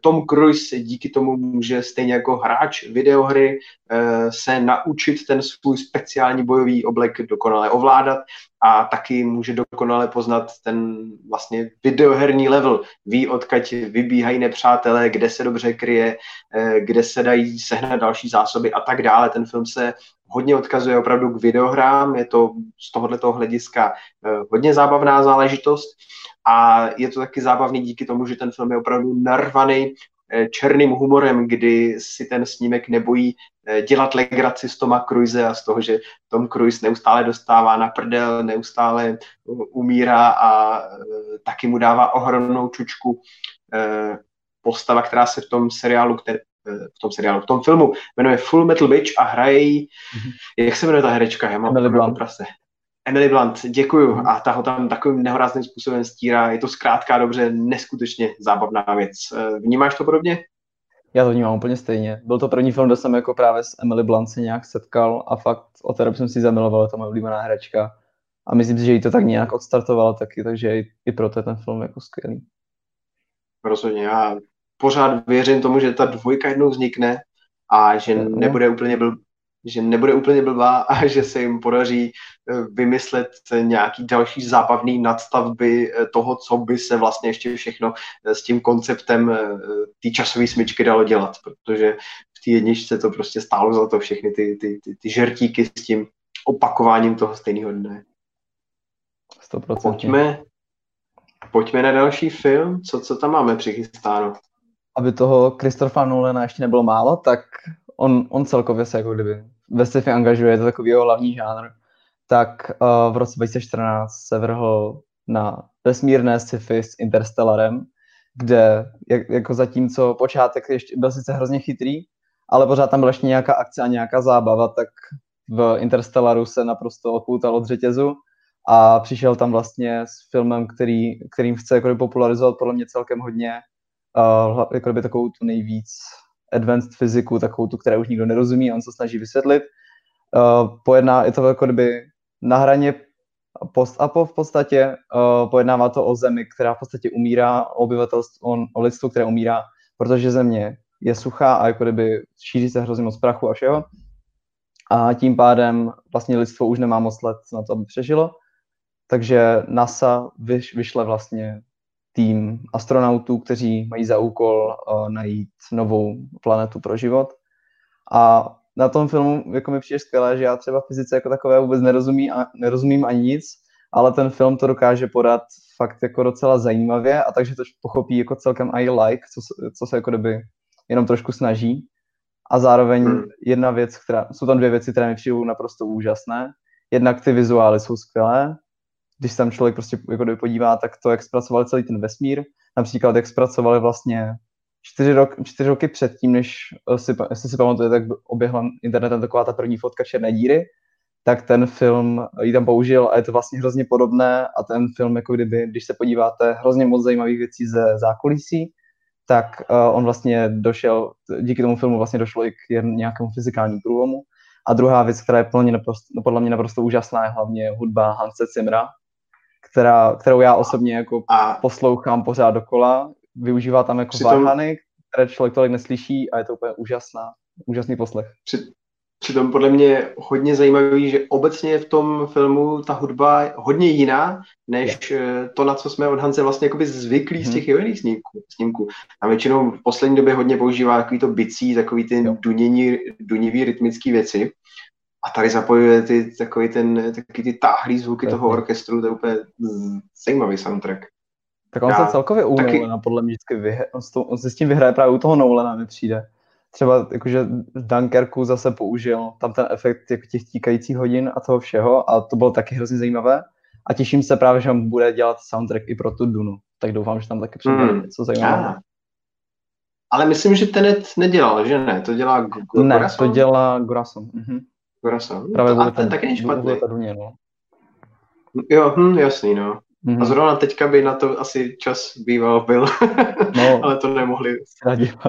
Tom Cruise díky tomu může stejně jako hráč videohry eh, se naučit ten svůj speciální bojový oblek dokonale ovládat a taky může dokonale poznat ten vlastně videoherní level. Ví, odkaď vybíhají nepřátelé, kde se dobře kryje, eh, kde se dají sehnat další zásoby a tak dále. Ten film se hodně odkazuje opravdu k videohrám, je to z tohoto hlediska hodně zábavná záležitost a je to taky zábavný díky tomu, že ten film je opravdu narvaný eh, černým humorem, kdy si ten snímek nebojí eh, dělat legraci z Toma Cruise a z toho, že Tom Cruise neustále dostává na prdel, neustále umírá a eh, taky mu dává ohromnou čučku postava, která se v tom seriálu, který, v tom seriálu, v tom filmu jmenuje Full Metal Bitch a hraje jí, mm-hmm. jak se jmenuje ta herečka? Já mám Emily Prase. Emily Blunt, děkuju. A ta ho tam takovým nehorázným způsobem stírá. Je to zkrátka dobře neskutečně zábavná věc. Eh, vnímáš to podobně? Já to vnímám úplně stejně. Byl to první film, kde jsem jako právě s Emily Blunt se nějak setkal a fakt o té jsem si zamiloval, to moje oblíbená herečka. A myslím si, že jí to tak nějak odstartovalo taky, takže i, proto je ten film jako skvělý. Rozhodně, já pořád věřím tomu, že ta dvojka jednou vznikne a že nebude úplně byl, že nebude úplně blbá a že se jim podaří eh, vymyslet nějaký další zábavný nadstavby eh, toho, co by se vlastně ještě všechno eh, s tím konceptem té časové smyčky dalo dělat, protože v té jedničce to prostě stálo za to všechny ty, ty, ty, ty žertíky s tím opakováním toho stejného dne. 100%. Pojďme, pojďme na další film. Co, co tam máme přichystáno? Aby toho Christopha Nolana ještě nebylo málo, tak on, on celkově se jako kdyby ve sci-fi angažuje, je to takový jeho hlavní žánr, tak uh, v roce 2014 se vrhl na vesmírné sci-fi s Interstellarem, kde jak, jako zatímco počátek ještě byl sice hrozně chytrý, ale pořád tam byla ještě nějaká akce a nějaká zábava, tak v Interstellaru se naprosto odpoutal od řetězu a přišel tam vlastně s filmem, který, kterým chce jako popularizovat podle mě celkem hodně uh, jako by takovou tu nejvíc advanced fyziku, takovou tu, která už nikdo nerozumí, on se snaží vysvětlit. Uh, pojedná, je to jako kdyby na hraně post-apo v podstatě, uh, pojednává to o zemi, která v podstatě umírá, o obyvatelstvu, o, o lidstvu, které umírá, protože země je suchá a jako kdyby šíří se hrozně moc prachu a všeho. A tím pádem vlastně lidstvo už nemá moc let na to, aby přežilo. Takže NASA vyš, vyšle vlastně tým astronautů, kteří mají za úkol uh, najít novou planetu pro život. A na tom filmu jako mi přijde skvělé, že já třeba fyzice jako takové vůbec nerozumí a, nerozumím ani nic, ale ten film to dokáže podat fakt jako docela zajímavě a takže to pochopí jako celkem i like, co, co se jako doby jenom trošku snaží. A zároveň hmm. jedna věc, která, jsou tam dvě věci, které mi přijdou naprosto úžasné. Jednak ty vizuály jsou skvělé když se tam člověk prostě jako podívá, tak to, jak zpracovali celý ten vesmír, například jak zpracovali vlastně čtyři, rok, čtyři roky předtím, než eh, si, jestli si pamatujete, tak oběhla internetem taková ta první fotka černé díry, tak ten film ji tam použil a je to vlastně hrozně podobné a ten film, jako kdyby, když se podíváte, hrozně moc zajímavých věcí ze zákulisí, tak uh, on vlastně došel, díky tomu filmu vlastně došlo i k nějakému fyzikálnímu průlomu. A druhá věc, která je plně naprosto, podle mě naprosto úžasná, je hlavně hudba Hanse Zimra, která, kterou já osobně jako a poslouchám pořád dokola. Využívá tam jako přitom, varhany, které člověk tolik neslyší a je to úplně úžasná, úžasný poslech. Při, Přitom podle mě hodně zajímavý, že obecně je v tom filmu ta hudba hodně jiná, než je. to, na co jsme od Hanze vlastně jakoby zvyklí hmm. z mhm. těch jiných snímků. snímků. A většinou v poslední době hodně používá takový to bicí, takový ty dunění, dunivý rytmický věci. A tady zapojuje ty, takový ten, takový ty táhlý zvuky toho orchestru, to je úplně zajímavý soundtrack. Tak on Já, se celkově u taky... Nolana podle mě vždycky vyhraje, on, on se s tím vyhraje právě u toho Nolana, mi přijde. Třeba jakože v Dunkerku zase použil tam ten efekt jako těch tíkajících hodin a toho všeho a to bylo taky hrozně zajímavé. A těším se právě, že on bude dělat soundtrack i pro tu Dunu. Tak doufám, že tam taky přijde hmm. něco zajímavého. Ale myslím, že Tenet nedělal, že ne? To dělá G- Ne, to dělá Gorason. Mhm. Gorason. Právě a ten taky není špatný. Duně, no. Jo, hm, jasný, no. Mm-hmm. A zrovna teďka by na to asi čas býval byl, no, ale to nemohli,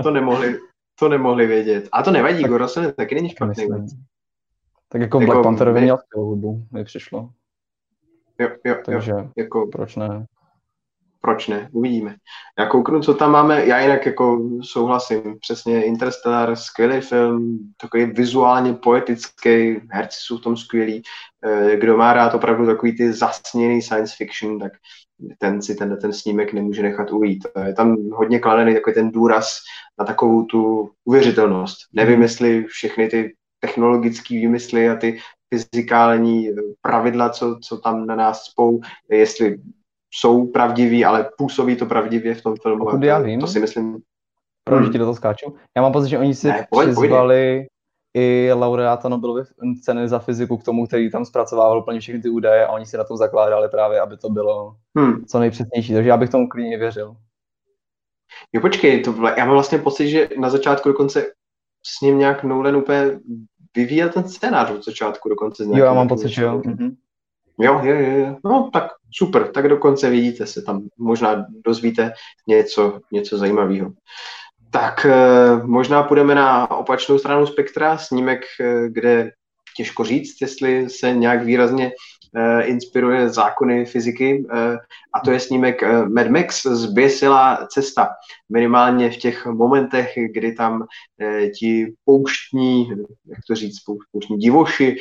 to nemohli, to nemohli vědět. A to nevadí, tak, Gorosen taky není špatný. Tak jako, jako Black Panther by měl hudbu, mi přišlo. Jo, jo, Takže jo. Jako, proč ne? Proč ne? Uvidíme. Já kouknu, co tam máme. Já jinak jako souhlasím. Přesně Interstellar, skvělý film, takový vizuálně poetický, herci jsou v tom skvělí. Eh, kdo má rád opravdu takový ty zasněný science fiction, tak ten si ten, ten snímek nemůže nechat ujít. Je tam hodně kladený takový ten důraz na takovou tu uvěřitelnost. Nevím, jestli všechny ty technologické výmysly a ty fyzikální pravidla, co, co tam na nás spou, jestli jsou pravdiví, ale působí to pravdivě v tom filmu. Pokud já vím, to si myslím. Proč hmm. ti do toho skáču? Já mám pocit, že oni si ne, pojď, přizvali pojď. i laureáta Nobelovy ceny za fyziku k tomu, který tam zpracovával úplně všechny ty údaje a oni si na tom zakládali právě, aby to bylo hmm. co nejpřesnější. Takže já bych tomu klidně věřil. Jo, počkej, to, já mám vlastně pocit, že na začátku dokonce s ním nějak Nolan úplně vyvíjel ten scénář od začátku dokonce. Jo, já mám pocit, že jo. Mhm. Jo, jo, jo. No, tak super, tak dokonce vidíte se tam, možná dozvíte něco, něco zajímavého. Tak eh, možná půjdeme na opačnou stranu spektra, snímek, eh, kde těžko říct, jestli se nějak výrazně inspiruje zákony fyziky uh, a to je snímek uh, Mad Max Zběsila cesta. Minimálně v těch momentech, kdy tam ti pouštní, jak to říct, pouštní divoši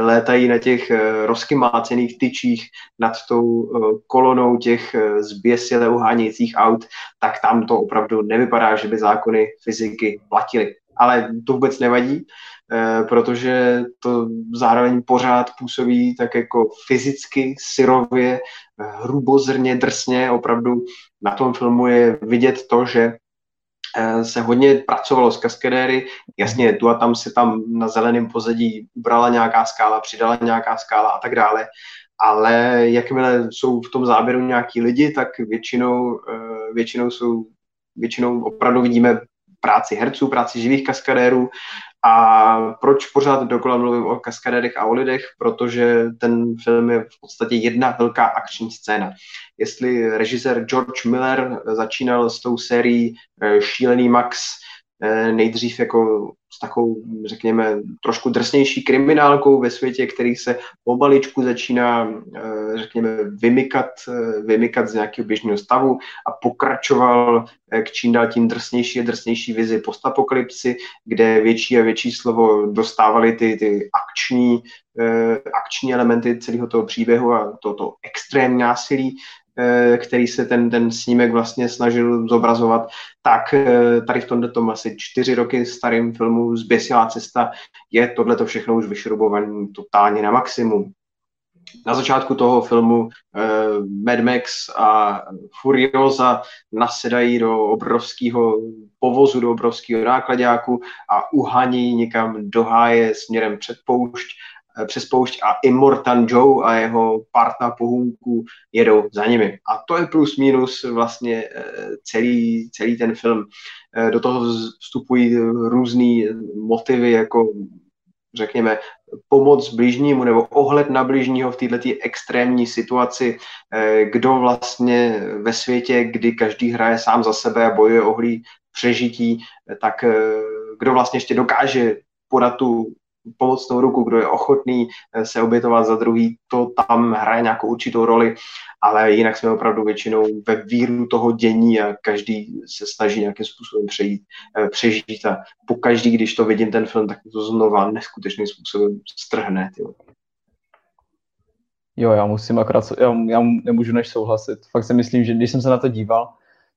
létají na těch rozkymácených tyčích nad tou kolonou těch zběsile uhánějících aut, tak tam to opravdu nevypadá, že by zákony fyziky platily. Ale to vůbec nevadí, Eh, protože to zároveň pořád působí tak jako fyzicky, syrově, eh, hrubozrně, drsně. Opravdu na tom filmu je vidět to, že eh, se hodně pracovalo s kaskadéry. Jasně, tu a tam se tam na zeleném pozadí ubrala nějaká skála, přidala nějaká skála a tak dále. Ale jakmile jsou v tom záběru nějaký lidi, tak většinou, většinou jsou většinou opravdu vidíme práci herců, práci živých kaskadérů a proč pořád dokola mluvím o kaskadérech a o lidech? Protože ten film je v podstatě jedna velká akční scéna. Jestli režisér George Miller začínal s tou sérií eh, Šílený Max nejdřív jako s takovou, řekněme, trošku drsnější kriminálkou ve světě, který se po baličku začíná, eh, řekněme, vymykat, eh, vymykat z nějakého běžného stavu a pokračoval eh, k čím dál tím drsnější a drsnější vizi postapokalypsy, kde větší a větší slovo dostávali ty, ty akční, akční elementy celého toho příběhu a toto extrémní násilí, Eh, který se ten, ten snímek vlastně snažil zobrazovat, tak eh, tady v tomto tom asi čtyři roky starým filmu Zběsilá cesta je tohleto všechno už vyšrubované totálně na maximum. Na začátku toho filmu eh, Mad Max a Furiosa nasedají do obrovského povozu, do obrovského nákladňáku a uhaní někam do háje směrem před poušť Eh, přes poušť a Immortan Joe a jeho parta pohůnku jedou za nimi. A to je plus minus vlastně eh, celý, celý ten film. Eh, do toho vstupují různé motivy, jako řekněme, pomoc bližnímu nebo ohled na bližního v této extrémní situaci, kdo vlastně ve světě, kdy každý hraje sám za sebe a bojuje o přežití, tak kdo vlastně ještě dokáže podat tu pomocnou ruku, kdo je ochotný eh, se obětovat za druhý, to tam hraje nějakou určitou roli, ale jinak jsme opravdu většinou ve víru toho dění a každý se snaží nějakým způsobem přejít, eh, přežít a po každý, když to vidím ten film, tak to znova neskutečným způsobem strhne. Tyjo. Jo, já musím akorát, já, já nemůžu než souhlasit. Fakt si myslím, že když jsem se na to díval,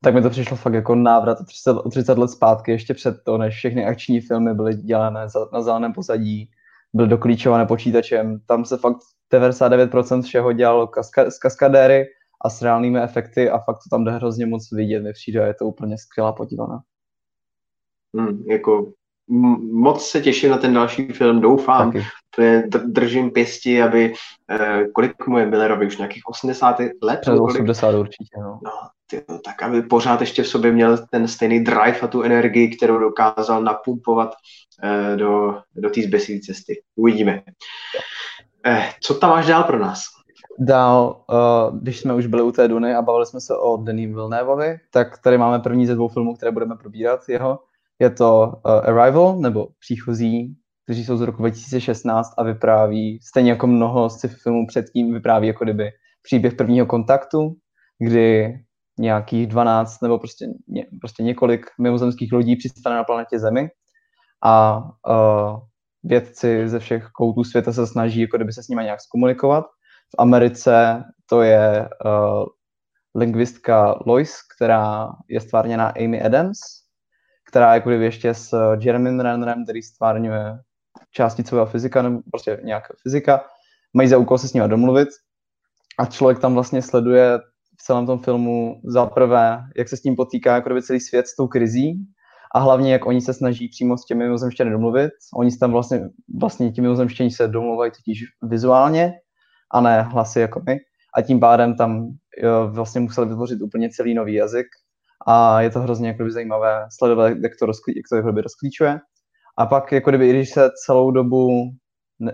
tak mi to přišlo fakt jako návrat o 30, o 30 let zpátky, ještě před to, než všechny akční filmy byly dělané na zeleném pozadí, byly doklíčované počítačem. Tam se fakt 99% všeho dělalo kaska, z kaskadéry a s reálnými efekty a fakt to tam jde hrozně moc vidět, mi přijde, je to úplně skvělá podívaná. Hmm, jako moc se těším na ten další film, doufám, držím pěsti, aby, eh, kolik mu je Millerovi, už nějakých 80 let? Přes 80 určitě, no. no tyjo, tak aby pořád ještě v sobě měl ten stejný drive a tu energii, kterou dokázal napumpovat eh, do, do té zběsilé cesty. Uvidíme. Eh, co tam máš dál pro nás? Dál, uh, když jsme už byli u té Duny a bavili jsme se o Denis Villeneuveovi, tak tady máme první ze dvou filmů, které budeme probírat jeho. Je to uh, Arrival, nebo Příchozí, kteří jsou z roku 2016 a vypráví, stejně jako mnoho z těch filmů předtím, vypráví jako kdyby příběh prvního kontaktu, kdy nějakých 12 nebo prostě, ně, prostě několik mimozemských lodí přistane na planetě Zemi a uh, vědci ze všech koutů světa se snaží jako kdyby se s nimi nějak zkomunikovat. V Americe to je uh, lingvistka Lois, která je stvárněná Amy Adams, která jako kdyby ještě s Jeremy Rennerem, který stvárňuje částicová fyzika nebo prostě nějaká fyzika, mají za úkol se s nimi domluvit a člověk tam vlastně sleduje v celém tom filmu za prvé, jak se s tím potýká jako celý svět s tou krizí a hlavně, jak oni se snaží přímo s těmi mimozemštěny domluvit. Oni se tam vlastně, vlastně ti mimozemštění se domluvají totiž vizuálně a ne hlasy jako my. A tím pádem tam jo, vlastně museli vytvořit úplně celý nový jazyk a je to hrozně jako zajímavé sledovat, jak to, rozklí, jak to jako rozklíčuje. A pak, jako kdyby, i když se celou dobu,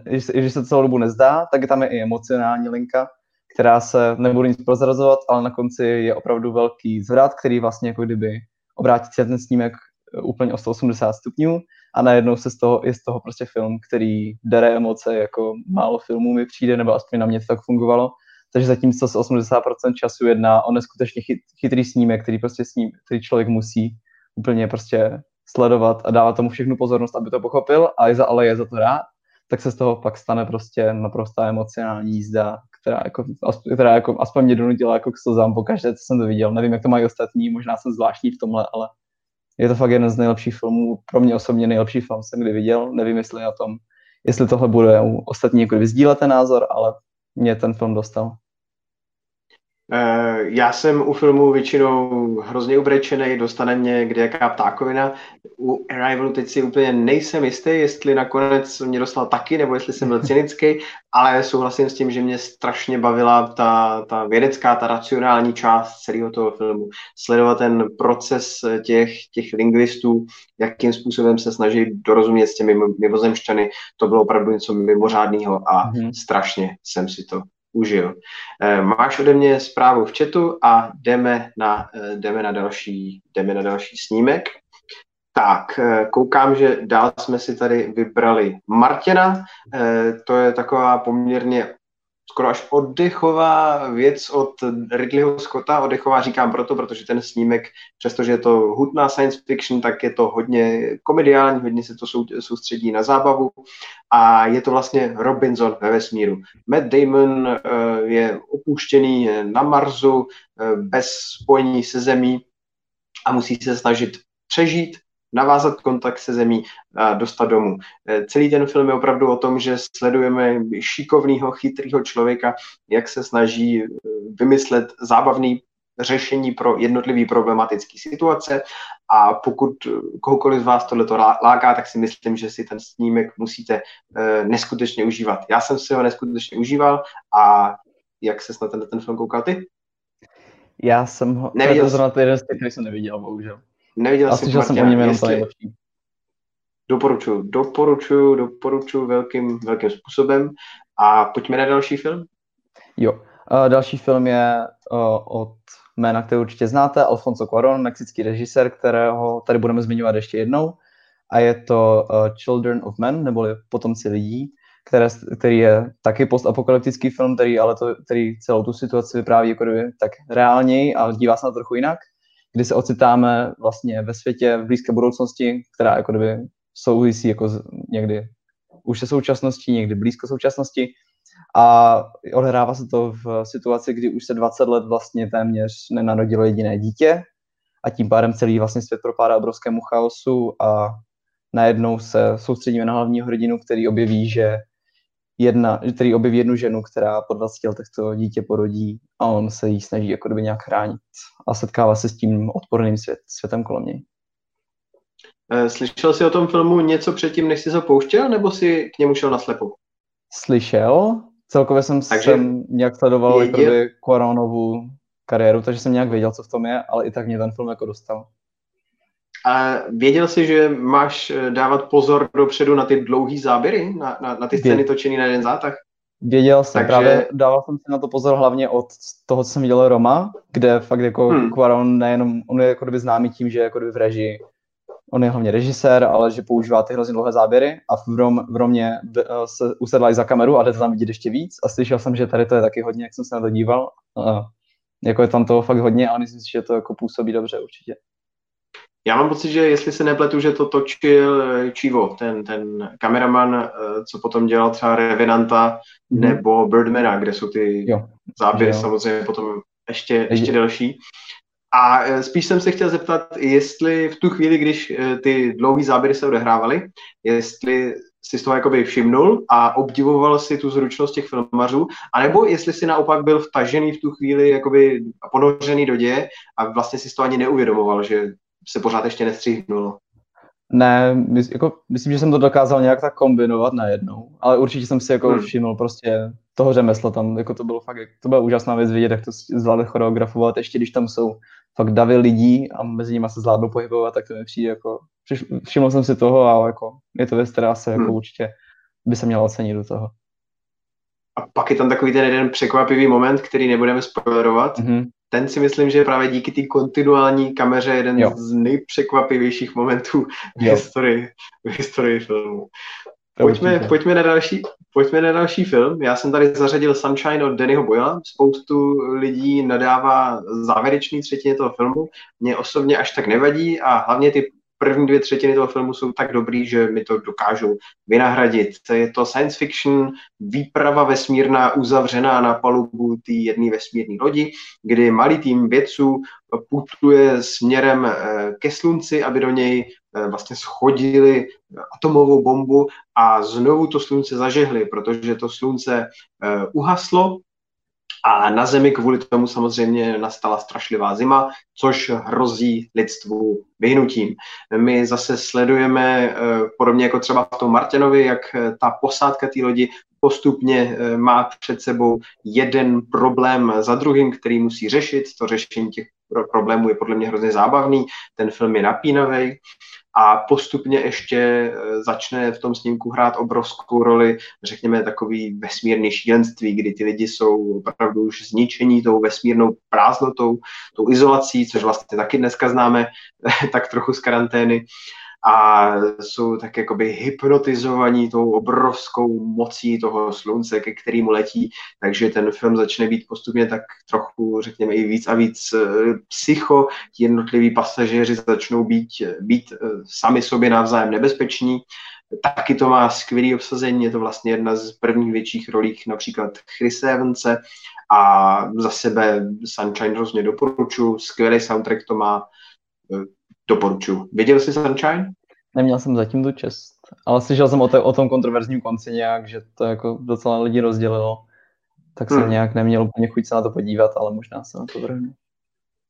i když se celou dobu nezdá, tak tam je i emocionální linka, která se nebudu nic prozrazovat, ale na konci je opravdu velký zvrat, který vlastně jako kdyby obrátí ten snímek eh, úplně o 180 stupňů a najednou se z toho, je z toho prostě film, který dere emoce, jako málo filmů mi přijde, nebo aspoň na mě to tak fungovalo. Takže zatímco se 80% času jedná o neskutečně chyt, chytrý snímek, který prostě sním, který člověk musí úplně prostě sledovat a dávat tomu všechnu pozornost, aby to pochopil, a je za, ale je za to rád, tak se z toho pak stane prostě naprostá emocionální jízda, která, jako, která jako, aspoň mě donutila jako k slzám pokaždé, co jsem to viděl. Nevím, jak to mají ostatní, možná jsem zvláštní v tomhle, ale je to fakt jeden z nejlepších filmů, pro mě osobně nejlepší film jsem kdy viděl. Nevím, jestli o tom, jestli tohle bude u ostatní jako vyzdílet ten názor, ale mě ten film dostal. Eh, já jsem u filmu většinou hrozně ubrečený, dostane mě kde jaká ptákovina. U Arrivalu teď si úplně nejsem jistý, jestli nakonec mě dostal taky, nebo jestli jsem byl cynický, ale souhlasím s tím, že mě strašně bavila ta, ta vědecká, ta racionální část celého toho filmu. Sledovat ten proces těch, těch lingvistů, jakým způsobem se snaží dorozumět s těmi mimozemšťany, to bylo opravdu něco mimořádného a mm-hmm. strašně jsem si to užil. Eh, máš ode mě zprávu v chatu a jdeme na, eh, jdeme na, další, jdeme na další snímek. Tak, eh, koukám, že dál jsme si tady vybrali Martina. To je taková poměrně skoro až oddechová věc od Ridleyho Scotta. Oddechová říkám proto, protože ten snímek, přestože je to hudná science fiction, tak je to hodně komediální, hodně se to soustředí na zábavu a je to vlastně Robinson ve vesmíru. Matt Damon uh, je opuštěný na Marsu uh, bez spojení se zemí a musí se snažit přežít navázat kontakt se zemí a dostat domů. Eh, celý ten film je opravdu o tom, že sledujeme šikovného, chytrého člověka, jak se snaží eh, vymyslet zábavný řešení pro jednotlivý problematické situace a pokud kohokoliv z vás tohleto láká, tak si myslím, že si ten snímek musíte neskutečně užívat. Já jsem si ho neskutečně užíval a jak se na ten, ten film koukal ty? Já jsem ho, neviděl to zrovna jeden z těch, který jsem neviděl, bohužel. Neviděl jsem jsem o něm jenom to nejlepší. Doporučuji, doporučuji, doporučuji velkým, velkým způsobem. A pojďme na další film. Jo, uh, další film je uh, od jména, které určitě znáte, Alfonso Cuarón, mexický režisér, kterého tady budeme zmiňovat ještě jednou. a je to uh, Children of Men, neboli Potomci lidí, které, který je taky postapokalyptický film, který ale to, který celou tu situaci vypráví jako kdyby tak reálněji a dívá se na trochu jinak, kdy se ocitáme vlastně ve světě v blízké budoucnosti, která jako kdyby souvisí jako někdy už se současností, někdy blízko současnosti. A odehrává se to v situaci, kdy už se 20 let vlastně téměř nenarodilo jediné dítě a tím pádem celý vlastně svět propádá obrovskému chaosu a najednou se soustředíme na hlavního hrdinu, který objeví, že jedna, který objeví jednu ženu, která po 20 letech to dítě porodí a on se jí snaží jako kdyby nějak chránit a setkává se s tím odporným svět, světem kolem něj. Eh, slyšel jsi o tom filmu něco předtím, než jsi ho pouštěl, nebo jsi k němu šel naslepo? Slyšel. Celkově jsem, takže jsem nějak sledoval věděl... Quaronovu kariéru, takže jsem nějak věděl, co v tom je, ale i tak mě ten film jako dostal. A věděl jsi, že máš eh, dávat pozor dopředu na ty dlouhý záběry, na, na, na ty scény točený na jeden zátah? Věděl jsem, Takže... právě dával jsem si na to pozor hlavně od toho, co jsem viděl Roma, kde fakt jako hmm. Quaron nejenom, on je jako kdyby známý tím, že je jako kdyby v režii, on je hlavně režisér, ale že používá ty hrozně dlouhé záběry a v, Rom, v Romě eh, se usedla i za kameru a jde to tam vidět ještě víc a slyšel jsem, že tady to je taky hodně, jak jsem se na to díval. A jako je tam toho fakt hodně, ale myslím si, že to jako působí dobře určitě. Já mám pocit, že jestli se nepletu, že to točil Chivo, ten, ten kameraman, eh, co potom dělal třeba Revenanta mm. nebo Birdmana, kde jsou ty jo. záběry jo. samozřejmě potom ještě, ještě delší. A eh, spíš jsem se chtěl zeptat, jestli v tu chvíli, když eh, ty dlouhé záběry se odehrávaly, jestli si z toho jakoby všimnul a obdivoval si tu zručnost těch filmařů, anebo jestli si naopak byl vtažený v tu chvíli jakoby ponořený do děje a vlastně si toho ani neuvědomoval, že se pořád ještě nestříhnulo. Ne, mys, jako, myslím, že jsem to dokázal nějak tak kombinovat najednou, ale určitě jsem si jako hmm. všiml prostě toho řemesla tam, jako to bylo fakt, to byla úžasná věc vidět, jak to zvládli choreografovat, ještě když tam jsou fakt davy lidí a mezi nimi se zvládnou pohybovat, tak to mi přijde jako, všiml jsem si toho a jako je to věc, která se jako hmm. určitě by se měla ocenit do toho. A pak je tam takový ten jeden překvapivý moment, který nebudeme spoilerovat, mm-hmm ten si myslím, že je právě díky té kontinuální kameře jeden jo. z nejpřekvapivějších momentů v historii, v historii filmu. Pojďme, pojďme, na další, pojďme na další film. Já jsem tady zařadil Sunshine od Dannyho Boyla. Spoustu lidí nadává závěrečný třetině toho filmu. Mně osobně až tak nevadí a hlavně ty první dvě třetiny toho filmu jsou tak dobrý, že mi to dokážou vynahradit. Je to science fiction, výprava vesmírná uzavřená na palubu té jedné vesmírné lodi, kdy malý tým vědců putuje směrem eh, ke slunci, aby do něj eh, vlastně schodili atomovou bombu a znovu to slunce zažehli, protože to slunce eh, uhaslo a na Zemi kvůli tomu samozřejmě nastala strašlivá zima, což hrozí lidstvu vyhnutím. My zase sledujeme, eh, podobně jako třeba v tom Martinovi, jak eh, ta posádka té lodi postupně eh, má před sebou jeden problém za druhým, který musí řešit. To řešení těch problémů je podle mě hrozně zábavný. Ten film je napínavý a postupně ještě eh, začne v tom snímku hrát obrovskou roli, řekněme, takový vesmírný šílenství, kdy ty lidi jsou opravdu už zničení tou vesmírnou prázdnotou, tou izolací, což vlastně taky dneska známe tak trochu z karantény a jsou tak jakoby hypnotizovaní tou obrovskou mocí toho slunce, ke kterému letí, takže ten film začne být postupně tak trochu, řekněme, i víc a víc eh, psycho, jednotliví pasažéři začnou být, být eh, sami sobě navzájem nebezpeční, Taky to má skvělý obsazení, je to vlastně jedna z prvních větších rolích například Chris Evanse. A za sebe Sunshine hrozně doporučuji, skvělý soundtrack to má, eh, doporučuji. Viděl jsi Sunshine? Neměl jsem zatím tu čest, ale slyšel jsem o, te, o tom kontroverzním konci nějak, že to jako docela lidi rozdělilo. Tak jsem hmm. nějak neměl úplně chuť se na to podívat, ale možná se na to vrhnu.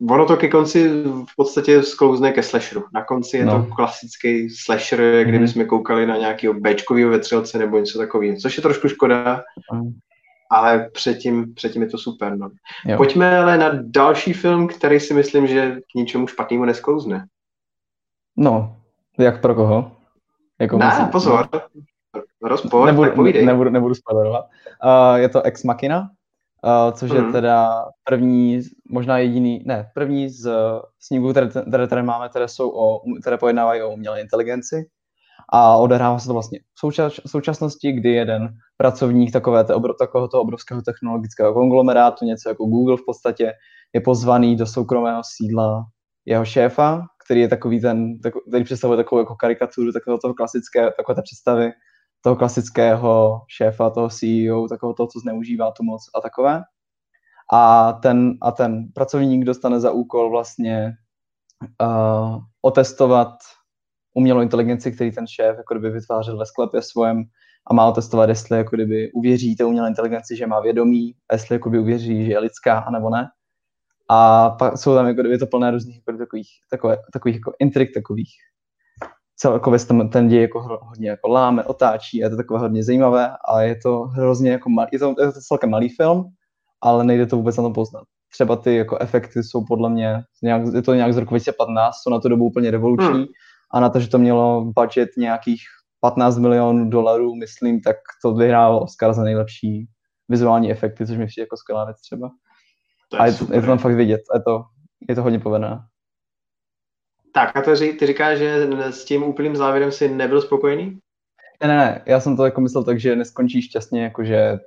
Ono to ke konci v podstatě sklouzne ke slasheru. Na konci je no. to klasický slasher, kdyby mm-hmm. jsme koukali na nějakého Bčkového vetřelce nebo něco takového, což je trošku škoda, mm. ale předtím, předtím je to super. No. Pojďme ale na další film, který si myslím, že k ničemu špatnému nesklouzne. No, jak pro koho? Jako ne, musím, pozor. Rozpor, nebudu, nebudu, nebudu spoilerovat. Uh, je to Ex Machina, uh, což mm. je mhm. teda první, možná jediný, ne, první z snímků, které, které, které máme, které, jsou o, které pojednávají o umělé inteligenci. A odehrává se to vlastně v součas, současnosti, kdy jeden pracovník takové té, takového obrovského technologického konglomerátu, něco jako Google v podstatě, je pozvaný do soukromého sídla jeho šéfa, který je takový ten, který představuje takovou jako karikaturu takového toho klasické, takové té představy toho klasického šéfa, toho CEO, takového toho, co zneužívá tu moc a takové. A ten, a ten pracovník dostane za úkol vlastně uh, otestovat umělou inteligenci, který ten šéf jako kdyby vytvářel ve sklepě svojem a má otestovat, jestli jako kdyby uvěří té umělé inteligenci, že má vědomí, a jestli jako by uvěří, že je lidská, anebo ne. A pak jsou tam jako kdyby to plné různých jako takových, takové, takových jako intrik, takových celkově ten, ten děj jako hodně jako láme, otáčí a je to takové hodně zajímavé a je to hrozně jako malý, je to, je to celkem malý film, ale nejde to vůbec na to poznat. Třeba ty jako efekty jsou podle mě, nějak, je to nějak z roku 2015, jsou na tu dobu úplně revoluční hmm. a na to, že to mělo budget nějakých 15 milionů dolarů, myslím, tak to vyhrálo Oscar za nejlepší vizuální efekty, což mi přijde jako skvělá věc třeba. To je a je, to, je to tam fakt vidět, je to, je to hodně povedené. Tak a to ty říkáš, že s tím úplným závěrem si nebyl spokojený? Ne, ne, ne, já jsem to jako myslel tak, že neskončí šťastně, jakože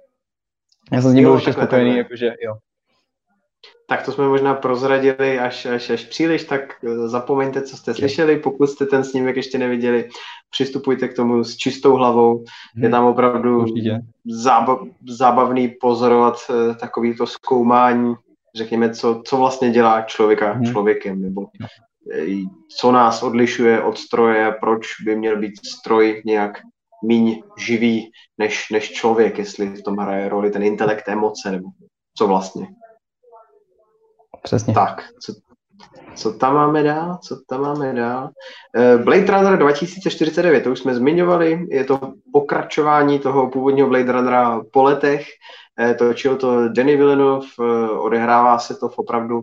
já jsem s ním byl ještě spokojený, jakože jo. Tak to jsme možná prozradili až, až, až příliš, tak eh, zapomeňte, co jste slyšeli, pokud jste ten snímek ještě neviděli, přistupujte k tomu s čistou hlavou, je tam opravdu zábav, zábavný pozorovat eh, takový to zkoumání, řekněme, co, co vlastně dělá člověka hmm. člověkem, nebo co nás odlišuje od stroje, proč by měl být stroj nějak míň živý než, než člověk, jestli v tom hraje roli ten intelekt, emoce, nebo co vlastně. Přesně. Tak, co, co tam máme dál? Co tam máme dál? Eh, Blade Runner 2049, to už jsme zmiňovali, je to pokračování toho původního Blade Runnera po letech. Eh, točil to Danny Villeneuve, eh, odehrává se to v opravdu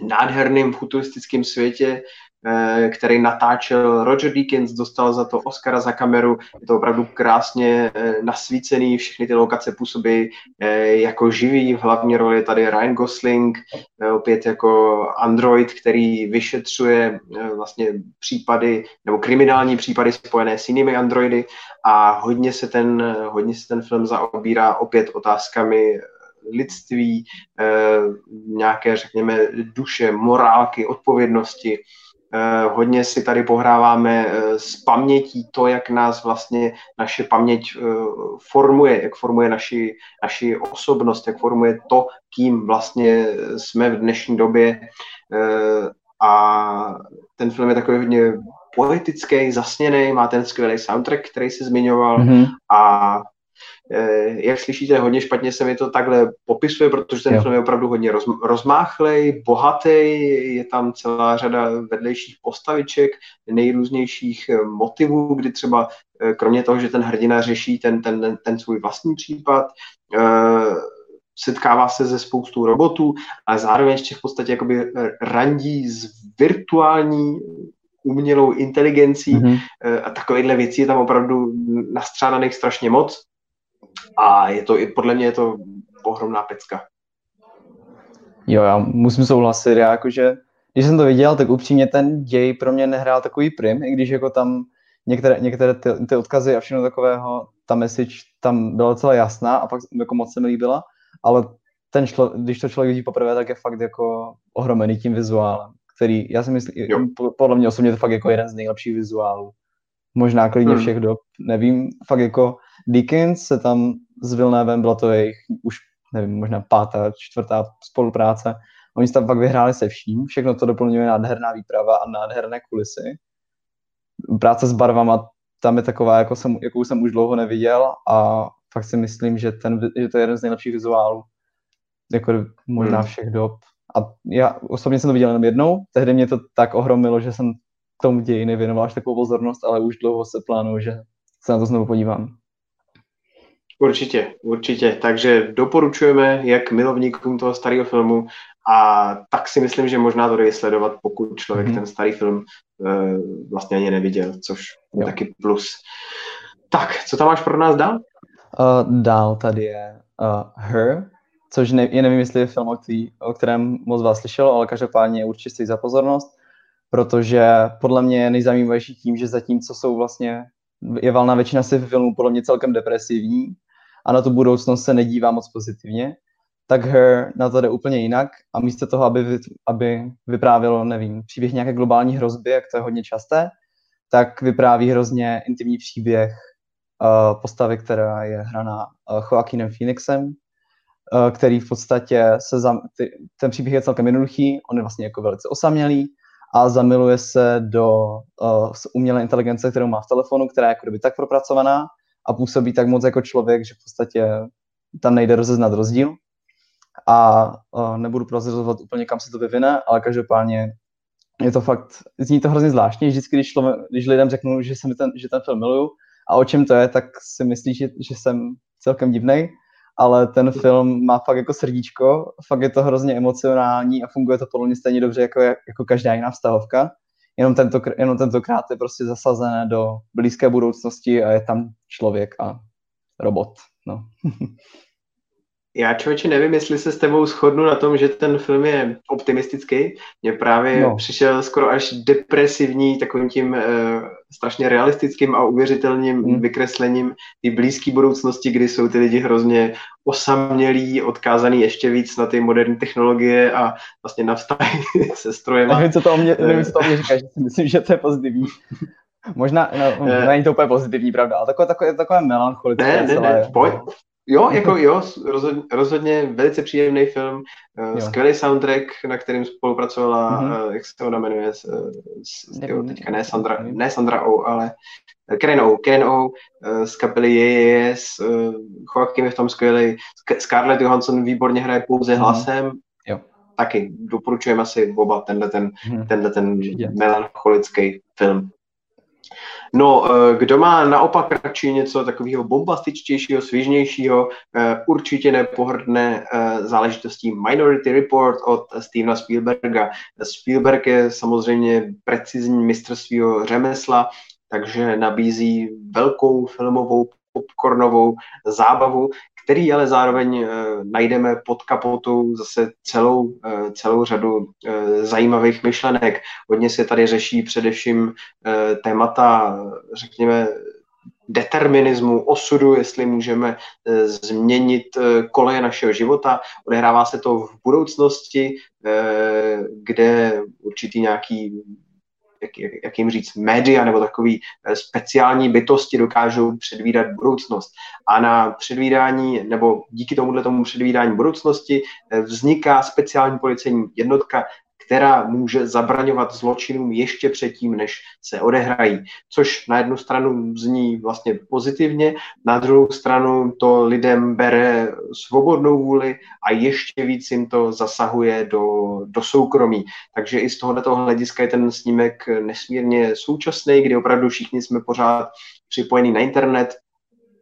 nádherným futuristickém světě, který natáčel. Roger Deakins, dostal za to Oscara za kameru, je to opravdu krásně eh, nasvícený, všechny ty lokace působí eh, jako živý, v hlavní roli je tady Ryan Gosling, opět jako android, který vyšetřuje vlastně případy, nebo kriminální případy spojené s jinými androidy. A hodně se ten, hodně se ten film zaobírá opět otázkami lidství, eh, nějaké, řekněme, duše, morálky, odpovědnosti. Eh, hodně si tady pohráváme eh, s pamětí to, jak nás vlastně naše paměť formuje, jak formuje naši, naši osobnost, jak formuje to, kým vlastně jsme v dnešní době. A ten film je takový hodně poetický, zasněný, má ten skvělý soundtrack, který se zmiňoval mm-hmm. a Eh, jak slyšíte, hodně špatně se mi to takhle popisuje, protože ten jo. film je opravdu hodně roz, rozmáchlej, bohatý, je tam celá řada vedlejších postaviček, nejrůznějších eh, motivů, kdy třeba eh, kromě toho, že ten hrdina řeší ten, ten, ten svůj vlastní případ, setkává se ze spoustou robotů, ale zároveň ještě v podstatě jakoby randí s virtuální umělou inteligencí mm-hmm. a takovýchhle věcí je tam opravdu nastřádaných strašně moc. A je to i podle mě je to ohromná pecka. Jo, já musím souhlasit, já jakože, když jsem to viděl, tak upřímně ten děj pro mě nehrál takový prim, i když jako tam některé, některé ty, ty odkazy a všechno takového, ta message tam byla celá jasná a pak jako moc se mi líbila, ale ten člo, když to člověk vidí poprvé, tak je fakt jako ohromený tím vizuálem, který, já si myslím, jo. podle mě osobně to fakt jako jeden z nejlepších vizuálů. Možná klidně hmm. všech dob, nevím, fakt jako Dickens se tam s Villeneuve, byla to jejich už, nevím, možná pátá, čtvrtá spolupráce. Oni se tam pak vyhráli se vším, všechno to doplňuje nádherná výprava a nádherné kulisy. Práce s barvama tam je taková, jako jsem, jakou jsem už dlouho neviděl a fakt si myslím, že, ten, že to je jeden z nejlepších vizuálů, jako možná hmm. všech dob. A já osobně jsem to viděl jenom jednou, tehdy mě to tak ohromilo, že jsem tomu ději nevěnoval až takovou pozornost, ale už dlouho se plánuju, že se na to znovu podívám. Určitě, určitě. Takže doporučujeme jak milovníkům toho starého filmu a tak si myslím, že možná to jde sledovat, pokud člověk mm-hmm. ten starý film uh, vlastně ani neviděl, což je jo. taky plus. Tak, co tam máš pro nás dál? Uh, dál tady je uh, Her, což ne, je nevím, jestli je film, o, který, o kterém moc vás slyšelo, ale každopádně určitě stojí za pozornost. protože podle mě je nejzajímavější tím, že zatímco jsou vlastně, je valná většina si filmů podle mě celkem depresivní a na tu budoucnost se nedívá moc pozitivně, tak Her na to jde úplně jinak a místo toho, aby, aby vyprávělo, nevím, příběh nějaké globální hrozby, jak to je hodně časté, tak vypráví hrozně intimní příběh uh, postavy, která je hraná uh, Joaquinem Phoenixem, uh, který v podstatě se, zam, ty, ten příběh je celkem jednoduchý, on je vlastně jako velice osamělý a zamiluje se do uh, umělé inteligence, kterou má v telefonu, která je jako tak propracovaná a působí tak moc jako člověk, že v podstatě tam nejde rozeznat rozdíl. A uh, nebudu prozrazovat úplně, kam se to vyvine, ale každopádně je to fakt, zní to hrozně zvláštně, vždycky, když, člověk, když lidem řeknu, že, jsem ten, že ten film miluju a o čem to je, tak si myslí, že, že jsem celkem divnej, ale ten film má fakt jako srdíčko, fakt je to hrozně emocionální a funguje to podle mě stejně dobře jako, jako každá jiná vztahovka. Jenom, tento, jenom tentokrát je prostě zasazené do blízké budoucnosti a je tam člověk a robot. No. Já člověče nevím, jestli se s tebou shodnu na tom, že ten film je optimistický. Mně právě no. přišel skoro až depresivní takovým tím uh, strašně realistickým a uvěřitelným hmm. vykreslením ty blízké budoucnosti, kdy jsou ty lidi hrozně osamělí, odkázaný ještě víc na ty moderní technologie a vlastně na vztahy se strojem. Nevím, co to o mě, nevím, co to o mě říkáš, myslím, že to je pozitivní. Možná, no, uh, není to úplně pozitivní, pravda, ale takové, takové, takové melancholické ne, ne, celé. Ne, pojď, Jo, jako jo, rozhodně, rozhodně velice příjemný film, uh, skvělý soundtrack, na kterým spolupracovala, mm-hmm. jak se to jmenuje, s, s, jo, teďka ne Sandra, ne Sandra O, ale Karen O, Karen O z kapely JJS, Joachim je v tom skvělý, Scarlett Johansson výborně hraje pouze mm-hmm. hlasem, jo. taky doporučujeme asi oba tenhle ten, mm-hmm. tenhle ten melancholický film. No, eh, kdo má naopak radši něco takového bombastičtějšího, svěžnějšího, eh, určitě nepohrdne eh, záležitostí Minority Report od Stevena Spielberga. Spielberg je samozřejmě precizní mistr svého řemesla, takže nabízí velkou filmovou popcornovou zábavu, který ale zároveň uh, najdeme pod kapotou zase celou, uh, celou řadu uh, zajímavých myšlenek. Hodně se tady řeší především témata, řekněme, determinismu, osudu, jestli můžeme změnit koleje našeho života. Odehrává se to v budoucnosti, kde určitý nějaký jak, jak, jim říct, média nebo takový eh, speciální bytosti dokážou předvídat budoucnost. A na předvídání, nebo díky tomuhle tomu předvídání budoucnosti eh, vzniká speciální policejní jednotka, která může zabraňovat zločinům ještě předtím, než se odehrají. Což na jednu stranu zní vlastně pozitivně, na druhou stranu to lidem bere svobodnou vůli a ještě víc jim to zasahuje do, do soukromí. Takže i z tohoto hlediska je ten snímek nesmírně současný, kdy opravdu všichni jsme pořád připojení na internet,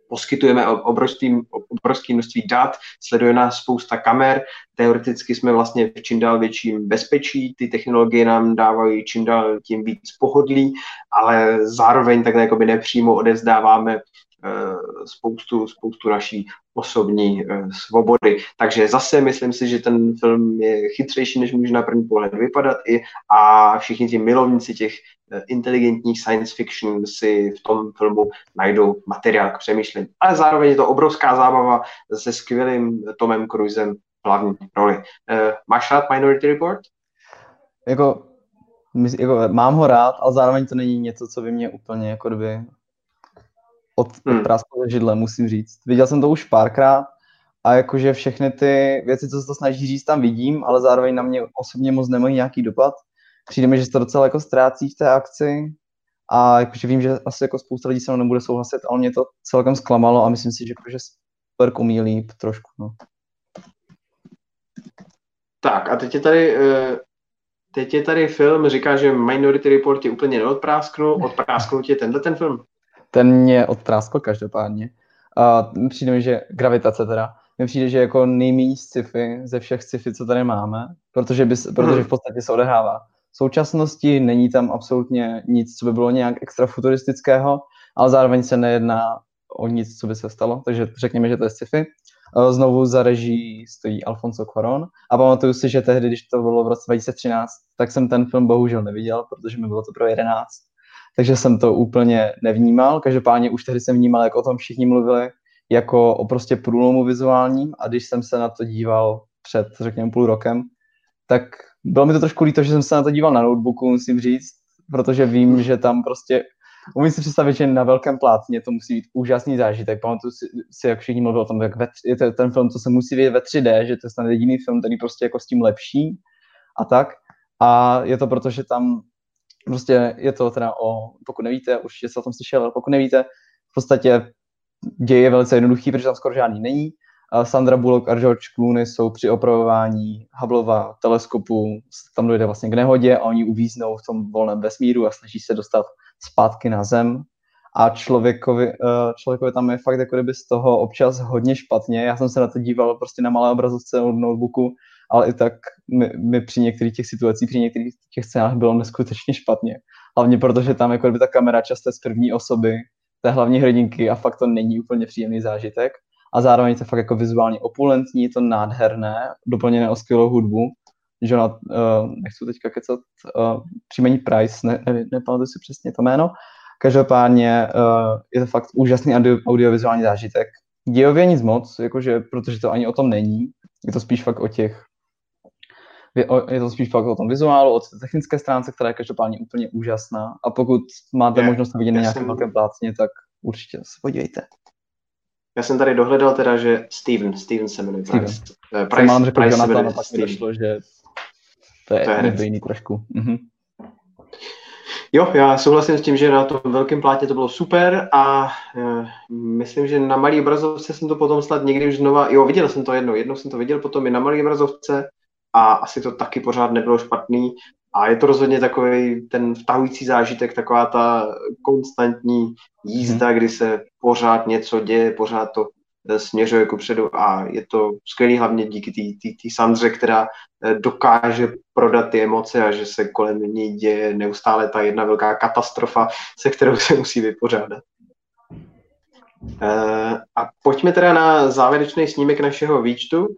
poskytujeme obrovský, obrovské množství dat, sleduje nás spousta kamer, teoreticky jsme vlastně v čím dál větším bezpečí, ty technologie nám dávají čím dál tím víc pohodlí, ale zároveň takhle jakoby nepřímo odezdáváme Eh, spoustu, spoustu naší osobní eh, svobody. Takže zase myslím si, že ten film je chytřejší, než může na první pohled vypadat i a všichni ti milovníci těch eh, inteligentních science fiction si v tom filmu najdou materiál k přemýšlení. Ale zároveň je to obrovská zábava se skvělým Tomem Cruisem v hlavní roli. Máš rád Minority Report? Jako, jako, mám ho rád, ale zároveň to není něco, co by mě úplně jako kdyby od, hmm. od židle, musím říct. Viděl jsem to už párkrát a jakože všechny ty věci, co se to snaží říct, tam vidím, ale zároveň na mě osobně moc nemají nějaký dopad. Přijde mi, že se to docela jako ztrácí v té akci a jakože vím, že asi jako spousta lidí se mnou nebude souhlasit, ale mě to celkem zklamalo a myslím si, že jakože super umí líp trošku. No. Tak a teď je tady uh... Teď je tady film, říká, že Minority Report je úplně neodprásknul, odprásknul tě tenhle ten film? Ten mě odpráskl každopádně. A přijde mi, že gravitace teda, mi přijde, že jako nejméně sci-fi ze všech sci-fi, co tady máme, protože, bys, protože v podstatě se odehrává v současnosti, není tam absolutně nic, co by bylo nějak extra futuristického, ale zároveň se nejedná o nic, co by se stalo, takže řekněme, že to je sci-fi. Znovu za reží stojí Alfonso Cuarón a pamatuju si, že tehdy, když to bylo v roce 2013, tak jsem ten film bohužel neviděl, protože mi bylo to pro 11. Takže jsem to úplně nevnímal. Každopádně už tehdy jsem vnímal, jak o tom všichni mluvili, jako o prostě průlomu vizuálním a když jsem se na to díval před, řekněme, půl rokem, tak bylo mi to trošku líto, že jsem se na to díval na notebooku, musím říct, protože vím, že tam prostě umím si představit, že na velkém plátně to musí být úžasný zážitek. Pamatuju si, si jak všichni mluvili o tom, jak ve, je ten film, co se musí vidět ve 3D, že to je snad jediný film, který prostě jako s tím lepší a tak. A je to proto, že tam prostě je to teda o, pokud nevíte, už se o tom slyšel, ale pokud nevíte, v podstatě děj je velice jednoduchý, protože tam skoro žádný není. Sandra Bullock a George Clooney jsou při opravování Hubbleova teleskopu, tam dojde vlastně k nehodě a oni uvíznou v tom volném vesmíru a snaží se dostat zpátky na Zem. A člověkovi, eh, člověkovi tam je fakt jako kdyby z toho občas hodně špatně. Já jsem se na to díval prostě na malé obrazovce od notebooku, ale i tak mi, mi při některých těch situacích, při některých těch scénách bylo neskutečně špatně. Hlavně protože tam jako kdyby ta kamera často z první osoby té hlavní hrdinky a fakt to není úplně příjemný zážitek. A zároveň to fakt jako vizuálně opulentní, je to nádherné, doplněné o skvělou hudbu. Jonat, uh, nechci teďka kecat, uh, příjmení Price, ne, ne, nepamatuji si přesně to jméno. Každopádně uh, je to fakt úžasný audio, audiovizuální zážitek. Dějově nic moc, jakože, protože to ani o tom není. Je to spíš fakt o těch je to spíš fakt o tom vizuálu, o technické stránce, která je každopádně úplně úžasná. A pokud máte je, možnost vidět na nějakém velkém plácně, tak určitě se podívejte. Já jsem tady dohledal teda, že Steven, Steven se jmenuje. Steven. Price, uh, Price, jsem řekl Price Jonathan, a pak mi došlo, že to je, to je jiný trošku. Mhm. Jo, já souhlasím s tím, že na tom velkém plátě to bylo super a uh, myslím, že na malý obrazovce jsem to potom snad někdy už znova, jo, viděl jsem to jednou, jednou jsem to viděl potom i na malý obrazovce a asi to taky pořád nebylo špatný. A je to rozhodně takový ten vtahující zážitek, taková ta konstantní jízda, hmm. kdy se pořád něco děje, pořád to eh, směřuje ku předu a je to skvělý hlavně díky té Sandře, která eh, dokáže prodat ty emoce a že se kolem ní děje neustále ta jedna velká katastrofa, se kterou se musí vypořádat. Eh, a pojďme teda na závěrečný snímek našeho výčtu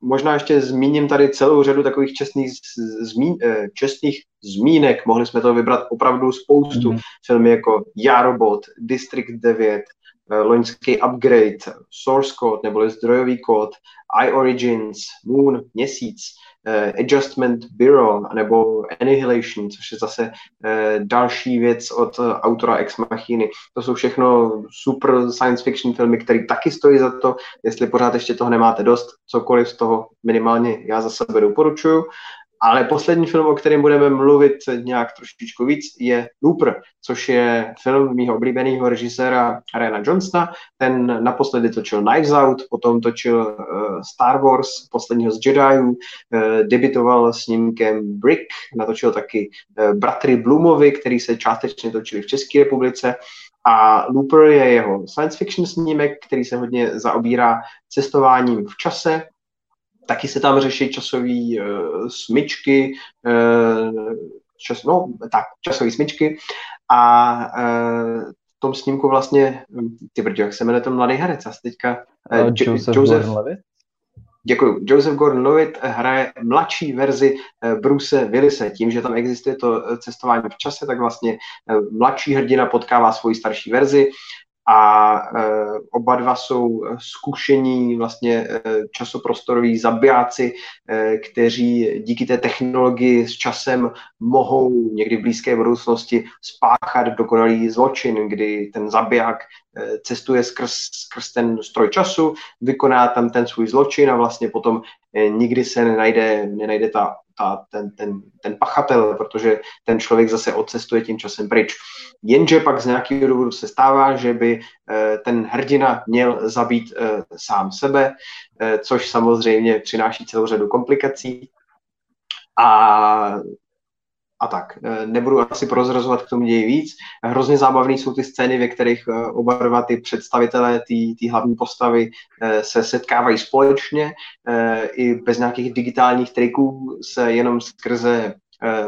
možná ještě zmíním tady celou řadu takových čestných, zmín, eh, čestných zmínek. Mohli jsme to vybrat opravdu spoustu. Mm-hmm. Filmy jako Jarobot, District 9, eh, loňský Upgrade, Source Code neboli zdrojový kód, iOrigins, Moon, Měsíc, uh, Adjustment Bureau nebo Annihilation, což je zase uh, další věc od autora Ex Machiny. To jsou všechno super science fiction filmy, které taky stojí za to, jestli pořád ještě toho nemáte dost, cokoliv z toho minimálně já za sebe doporučuju. Ale poslední film, o kterém budeme mluvit nějak trošičku víc, je Looper, což je film mého oblíbeného režiséra Ryana Johnsona. Ten naposledy točil Knives Out, potom točil uh, Star Wars, posledního z Jediů, uh, debitoval s nímkem Brick, natočil taky uh, Bratry Bloomovi, který se částečně točili v České republice. A Looper je jeho science fiction snímek, který se hodně zaobírá cestováním v čase, Taky se tam řeší časové uh, smyčky, uh, čas, no, tak, časové smyčky a uh, v tom snímku vlastně, ty brdě, jak se jmenuje ten mladý herec, asi teďka uh, Joseph, Joseph Gordon-Levitt? Děkuji. Joseph Gordon-Levitt hraje mladší verzi Bruce Willise. Tím, že tam existuje to cestování v čase, tak vlastně mladší hrdina potkává svoji starší verzi a e, oba dva jsou zkušení vlastně e, časoprostoroví zabijáci, e, kteří díky té technologii s časem mohou někdy v blízké budoucnosti spáchat dokonalý zločin, kdy ten zabiják cestuje skrz, skrz ten stroj času, vykoná tam ten svůj zločin a vlastně potom nikdy se nenajde, nenajde ta ta, ten, ten, ten pachatel, protože ten člověk zase odcestuje tím časem pryč. Jenže pak z nějakého důvodu se stává, že by eh, ten hrdina měl zabít eh, sám sebe, eh, což samozřejmě přináší celou řadu komplikací. A a tak. E, nebudu asi prozrazovat k tomu ději víc. Hrozně zábavné jsou ty scény, ve kterých e, oba dva ty představitelé té hlavní postavy e, se setkávají společně, i bez nějakých digitálních triků se jenom skrze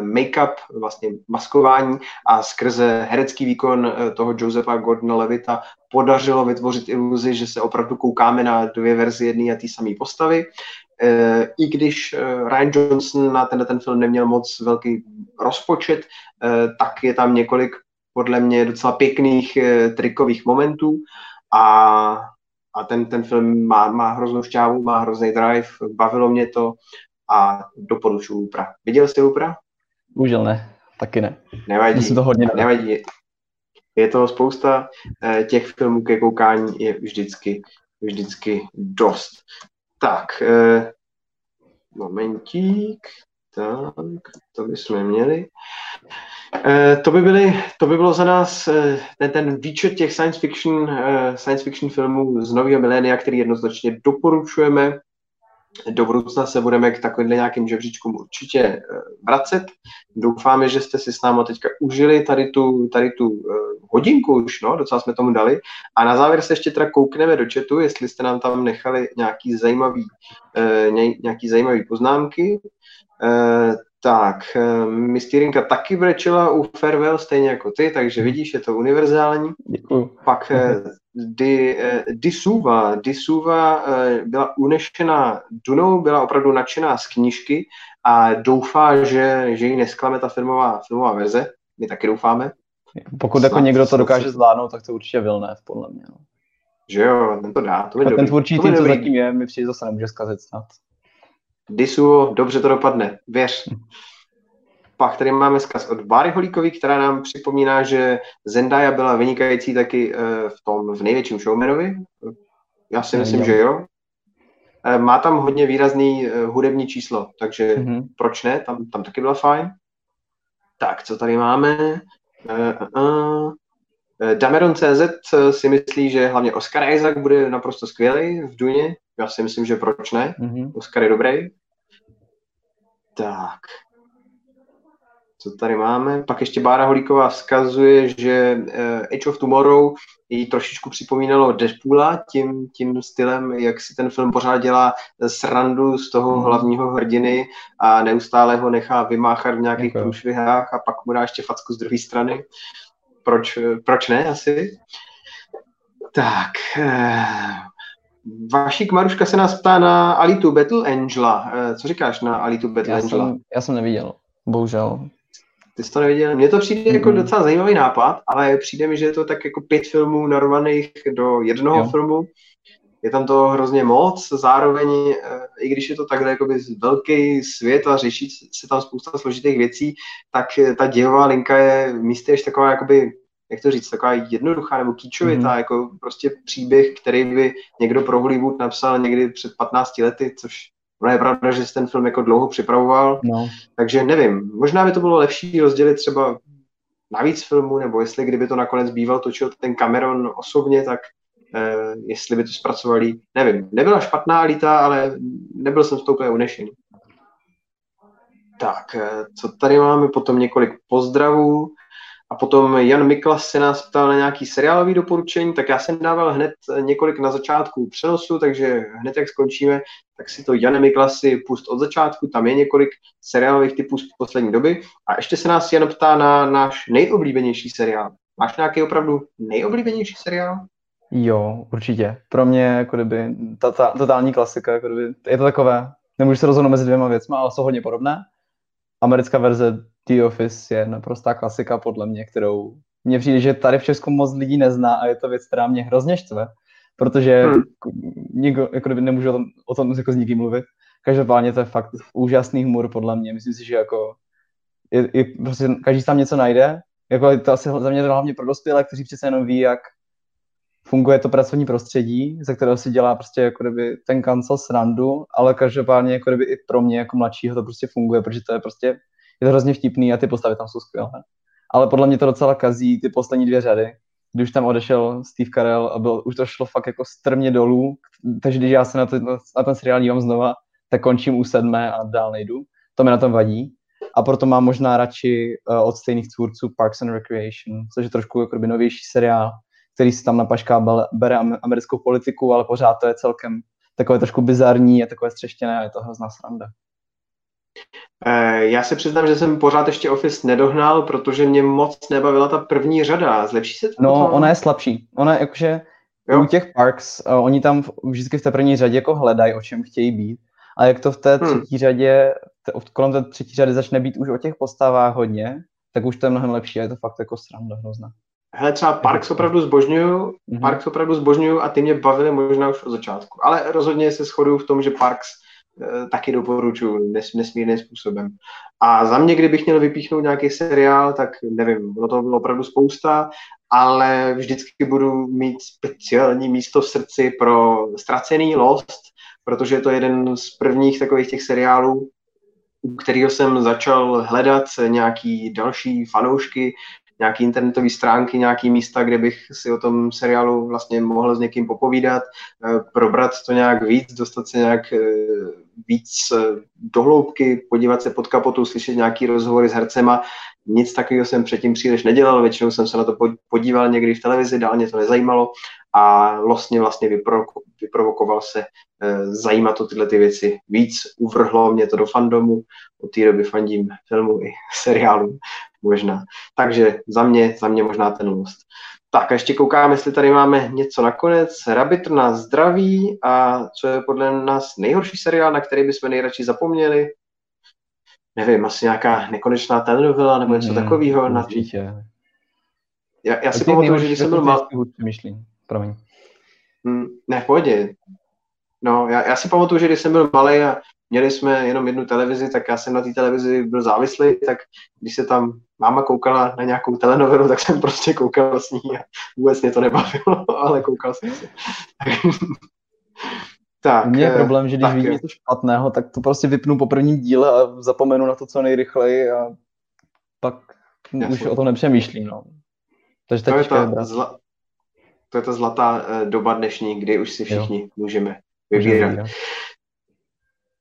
make-up, vlastně maskování a skrze herecký výkon toho Josefa Gordona Levita podařilo vytvořit iluzi, že se opravdu koukáme na dvě verze jedné a té samé postavy. I když Ryan Johnson na tenhle ten film neměl moc velký rozpočet, tak je tam několik podle mě docela pěkných trikových momentů a a ten, ten film má, má hroznou šťávu, má hrozný drive, bavilo mě to a doporučuji Upra. Viděl jste Upra? Bohužel ne, taky ne. Nevadí, to hodně nevadí. Je to spousta eh, těch filmů ke koukání je vždycky, vždycky dost. Tak, eh, momentík, tak, to bychom měli. Eh, to by, byly, to by bylo za nás eh, ten, ten výčet těch science fiction, eh, science fiction filmů z nového milénia, který jednoznačně doporučujeme. Do budoucna se budeme k takovým nějakým žebříčkům určitě vracet. Doufáme, že jste si s námi teďka užili tady tu, tady tu hodinku už, no, docela jsme tomu dali. A na závěr se ještě teda koukneme do chatu, jestli jste nám tam nechali nějaký zajímavý, nějaký zajímavý poznámky. Tak, eh, Mistýrinka taky brečela u Farewell, stejně jako ty, takže vidíš, je to univerzální. Děkuju. Pak eh, Di, eh, Disuva, Disuva byla unešená Dunou, byla opravdu nadšená z knížky a doufá, že, že ji nesklame ta filmová, filmová verze. My taky doufáme. Pokud jako někdo to dokáže zvládnout, tak to určitě Vilné, podle mě. No. Že jo, ten to dá. To a ten tvůrčí tým, co zatím je, mi přijde zase nemůže zkazit snad. Disu, dobře to dopadne, věř. Pak tady máme zkaz od Báry Holíkový, která nám připomíná, že Zendaya byla vynikající taky eh, v tom v největším showmanovi. Já si myslím, že jo. Eh, má tam hodně výrazný eh, hudební číslo, takže mm-hmm. proč ne, tam, tam taky byla fajn. Tak, co tady máme? Uh, uh, Dameron CZ si myslí, že hlavně Oscar Isaac bude naprosto skvělý v Duně. Já si myslím, že proč ne? Mm-hmm. Oscar je dobrý. Tak. Co tady máme? Pak ještě Bára Holíková vzkazuje, že uh, Age of Tomorrow jí trošičku připomínalo Deadpoola tím, tím stylem, jak si ten film pořád dělá srandu z toho mm. hlavního hrdiny a neustále ho nechá vymáchat v nějakých okay. průšvihách a pak mu dá ještě facku z druhé strany. Proč, proč ne asi? Tak, uh, Vašík Maruška se nás ptá na Alitu Battle Angela. Eh, co říkáš na Alitu Battle já Angela? Jsem, já jsem neviděl, bohužel. Ty jsi to neviděl? Mně to přijde mm-hmm. jako docela zajímavý nápad, ale přijde mi, že je to tak jako pět filmů narvaných do jednoho jo. filmu. Je tam to hrozně moc, zároveň, eh, i když je to takhle jakoby velký svět a řeší se tam spousta složitých věcí, tak ta dějová linka je místy ještě taková jakoby jak to říct, taková jednoduchá nebo kýčovitá, mm-hmm. jako prostě příběh, který by někdo pro Hollywood napsal někdy před 15 lety, což ono je pravda, že jsi ten film jako dlouho připravoval, no. takže nevím, možná by to bylo lepší rozdělit třeba na víc filmů, nebo jestli kdyby to nakonec býval točil ten Cameron osobně, tak eh, jestli by to zpracovali, nevím. Nebyla špatná líta, ale nebyl jsem z toho úplně unešený. Tak, eh, co tady máme? Potom několik pozdravů. A potom Jan Miklas se nás ptal na nějaký seriálový doporučení, tak já jsem dával hned několik na začátku přenosu, takže hned jak skončíme, tak si to Jan Miklas si pust od začátku, tam je několik seriálových typů z poslední doby. A ještě se nás Jan ptá na náš nejoblíbenější seriál. Máš nějaký opravdu nejoblíbenější seriál? Jo, určitě. Pro mě jako kdyby ta, ta, totální klasika, jako kdyby, je to takové, nemůžu se rozhodnout mezi dvěma věcmi, ale jsou hodně podobné. Americká verze The Office je naprostá klasika podle mě, kterou mně přijde, že tady v Česku moc lidí nezná a je to věc, která mě hrozně štve, protože hmm. nikdo jako nemůže o tom, o tom jako s nikým mluvit. Každopádně to je fakt úžasný humor podle mě. Myslím si, že jako je, je, prostě každý tam něco najde. Jako to asi za mě hlavně pro dospělé, kteří přece jenom ví, jak funguje to pracovní prostředí, ze kterého si dělá prostě jako kdyby ten kancel srandu, ale každopádně jako kdyby i pro mě jako mladšího to prostě funguje, protože to je prostě je to hrozně vtipný a ty postavy tam jsou skvělé. Ale podle mě to docela kazí ty poslední dvě řady, když tam odešel Steve Carell a byl, už to šlo fakt jako strmě dolů, takže když já se na, to, na ten seriál dívám znova, tak končím u sedmé a dál nejdu. To mi na tom vadí. A proto mám možná radši uh, od stejných tvůrců Parks and Recreation, což je trošku jako novější seriál, který si tam na pašká bere americkou politiku, ale pořád to je celkem takové trošku bizarní, je takové střeštěné a je to hrozná sranda. Eh, já se přiznám, že jsem pořád ještě Office nedohnal, protože mě moc nebavila ta první řada. Zlepší se to? No, potom? ona je slabší. Ona je jakože jo. u těch parks, uh, oni tam vždycky v té první řadě jako hledají, o čem chtějí být. A jak to v té hmm. třetí hmm. řadě, kolem té třetí řady začne být už o těch postavách hodně, tak už to je mnohem lepší a je to fakt jako sranda hrozná. Hele, třeba Parks opravdu zbožňuju, mm-hmm. Parks opravdu zbožňuju a ty mě bavily možná už od začátku. Ale rozhodně se shoduju v tom, že Parks taky doporučuji nes, nesmírným způsobem. A za mě, kdybych měl vypíchnout nějaký seriál, tak nevím, bylo to bylo opravdu spousta, ale vždycky budu mít speciální místo v srdci pro ztracený Lost, protože je to jeden z prvních takových těch seriálů, u kterého jsem začal hledat nějaký další fanoušky, nějaký internetové stránky, nějaký místa, kde bych si o tom seriálu vlastně mohl s někým popovídat, eh, probrat to nějak víc, dostat se nějak eh, víc eh, dohloubky, podívat se pod kapotu, slyšet nějaký rozhovory s hercema. Nic takového jsem předtím příliš nedělal, většinou jsem se na to podíval někdy v televizi, dál mě to nezajímalo a vlastně vlastně vyprovokoval se zajímat o tyhle ty věci víc, uvrhlo mě to do fandomu, od té doby fandím filmu i seriálu možná. Takže za mě, za mě možná ten Lost. Tak a ještě koukám, jestli tady máme něco nakonec. Rabbit na zdraví a co je podle nás nejhorší seriál, na který bychom nejradši zapomněli? Nevím, asi nějaká nekonečná telenovela nebo něco hmm, takového. Na... Já, já si pamatuju, že když jsem byl mal... Myslím, promiň. Hmm, ne, v pohodě. No, já, já si pamatuju, že když jsem byl malý a měli jsme jenom jednu televizi, tak já jsem na té televizi byl závislý, tak když se tam máma koukala na nějakou telenovelu, tak jsem prostě koukal s ní a vůbec mě to nebavilo, ale koukal jsem si. tak, Mně je problém, že když vidím něco špatného, tak to prostě vypnu po prvním díle a zapomenu na to co nejrychleji a pak Jasně. už o tom nepřemýšlím. No. Takže to je, ta zla... to je ta zlatá uh, doba dnešní, kdy už si všichni jo. můžeme vybírat. Můžeme,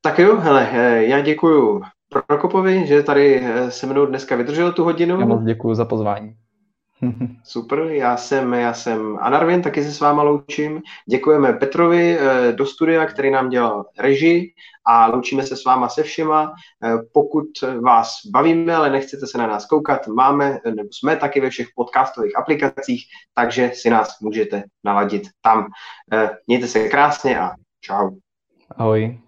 tak jo, hele, eh, já děkuju Prokopovi, že tady eh, se mnou dneska vydržel tu hodinu. Já moc děkuji za pozvání. Super, já jsem, já jsem Anarvin, taky se s váma loučím. Děkujeme Petrovi eh, do studia, který nám dělal režii a loučíme se s váma se všema. Pokud vás bavíme, ale nechcete se na nás koukat, máme, nebo jsme taky ve všech podcastových aplikacích, takže si nás můžete naladit tam. Mějte se krásně a čau. Ahoj.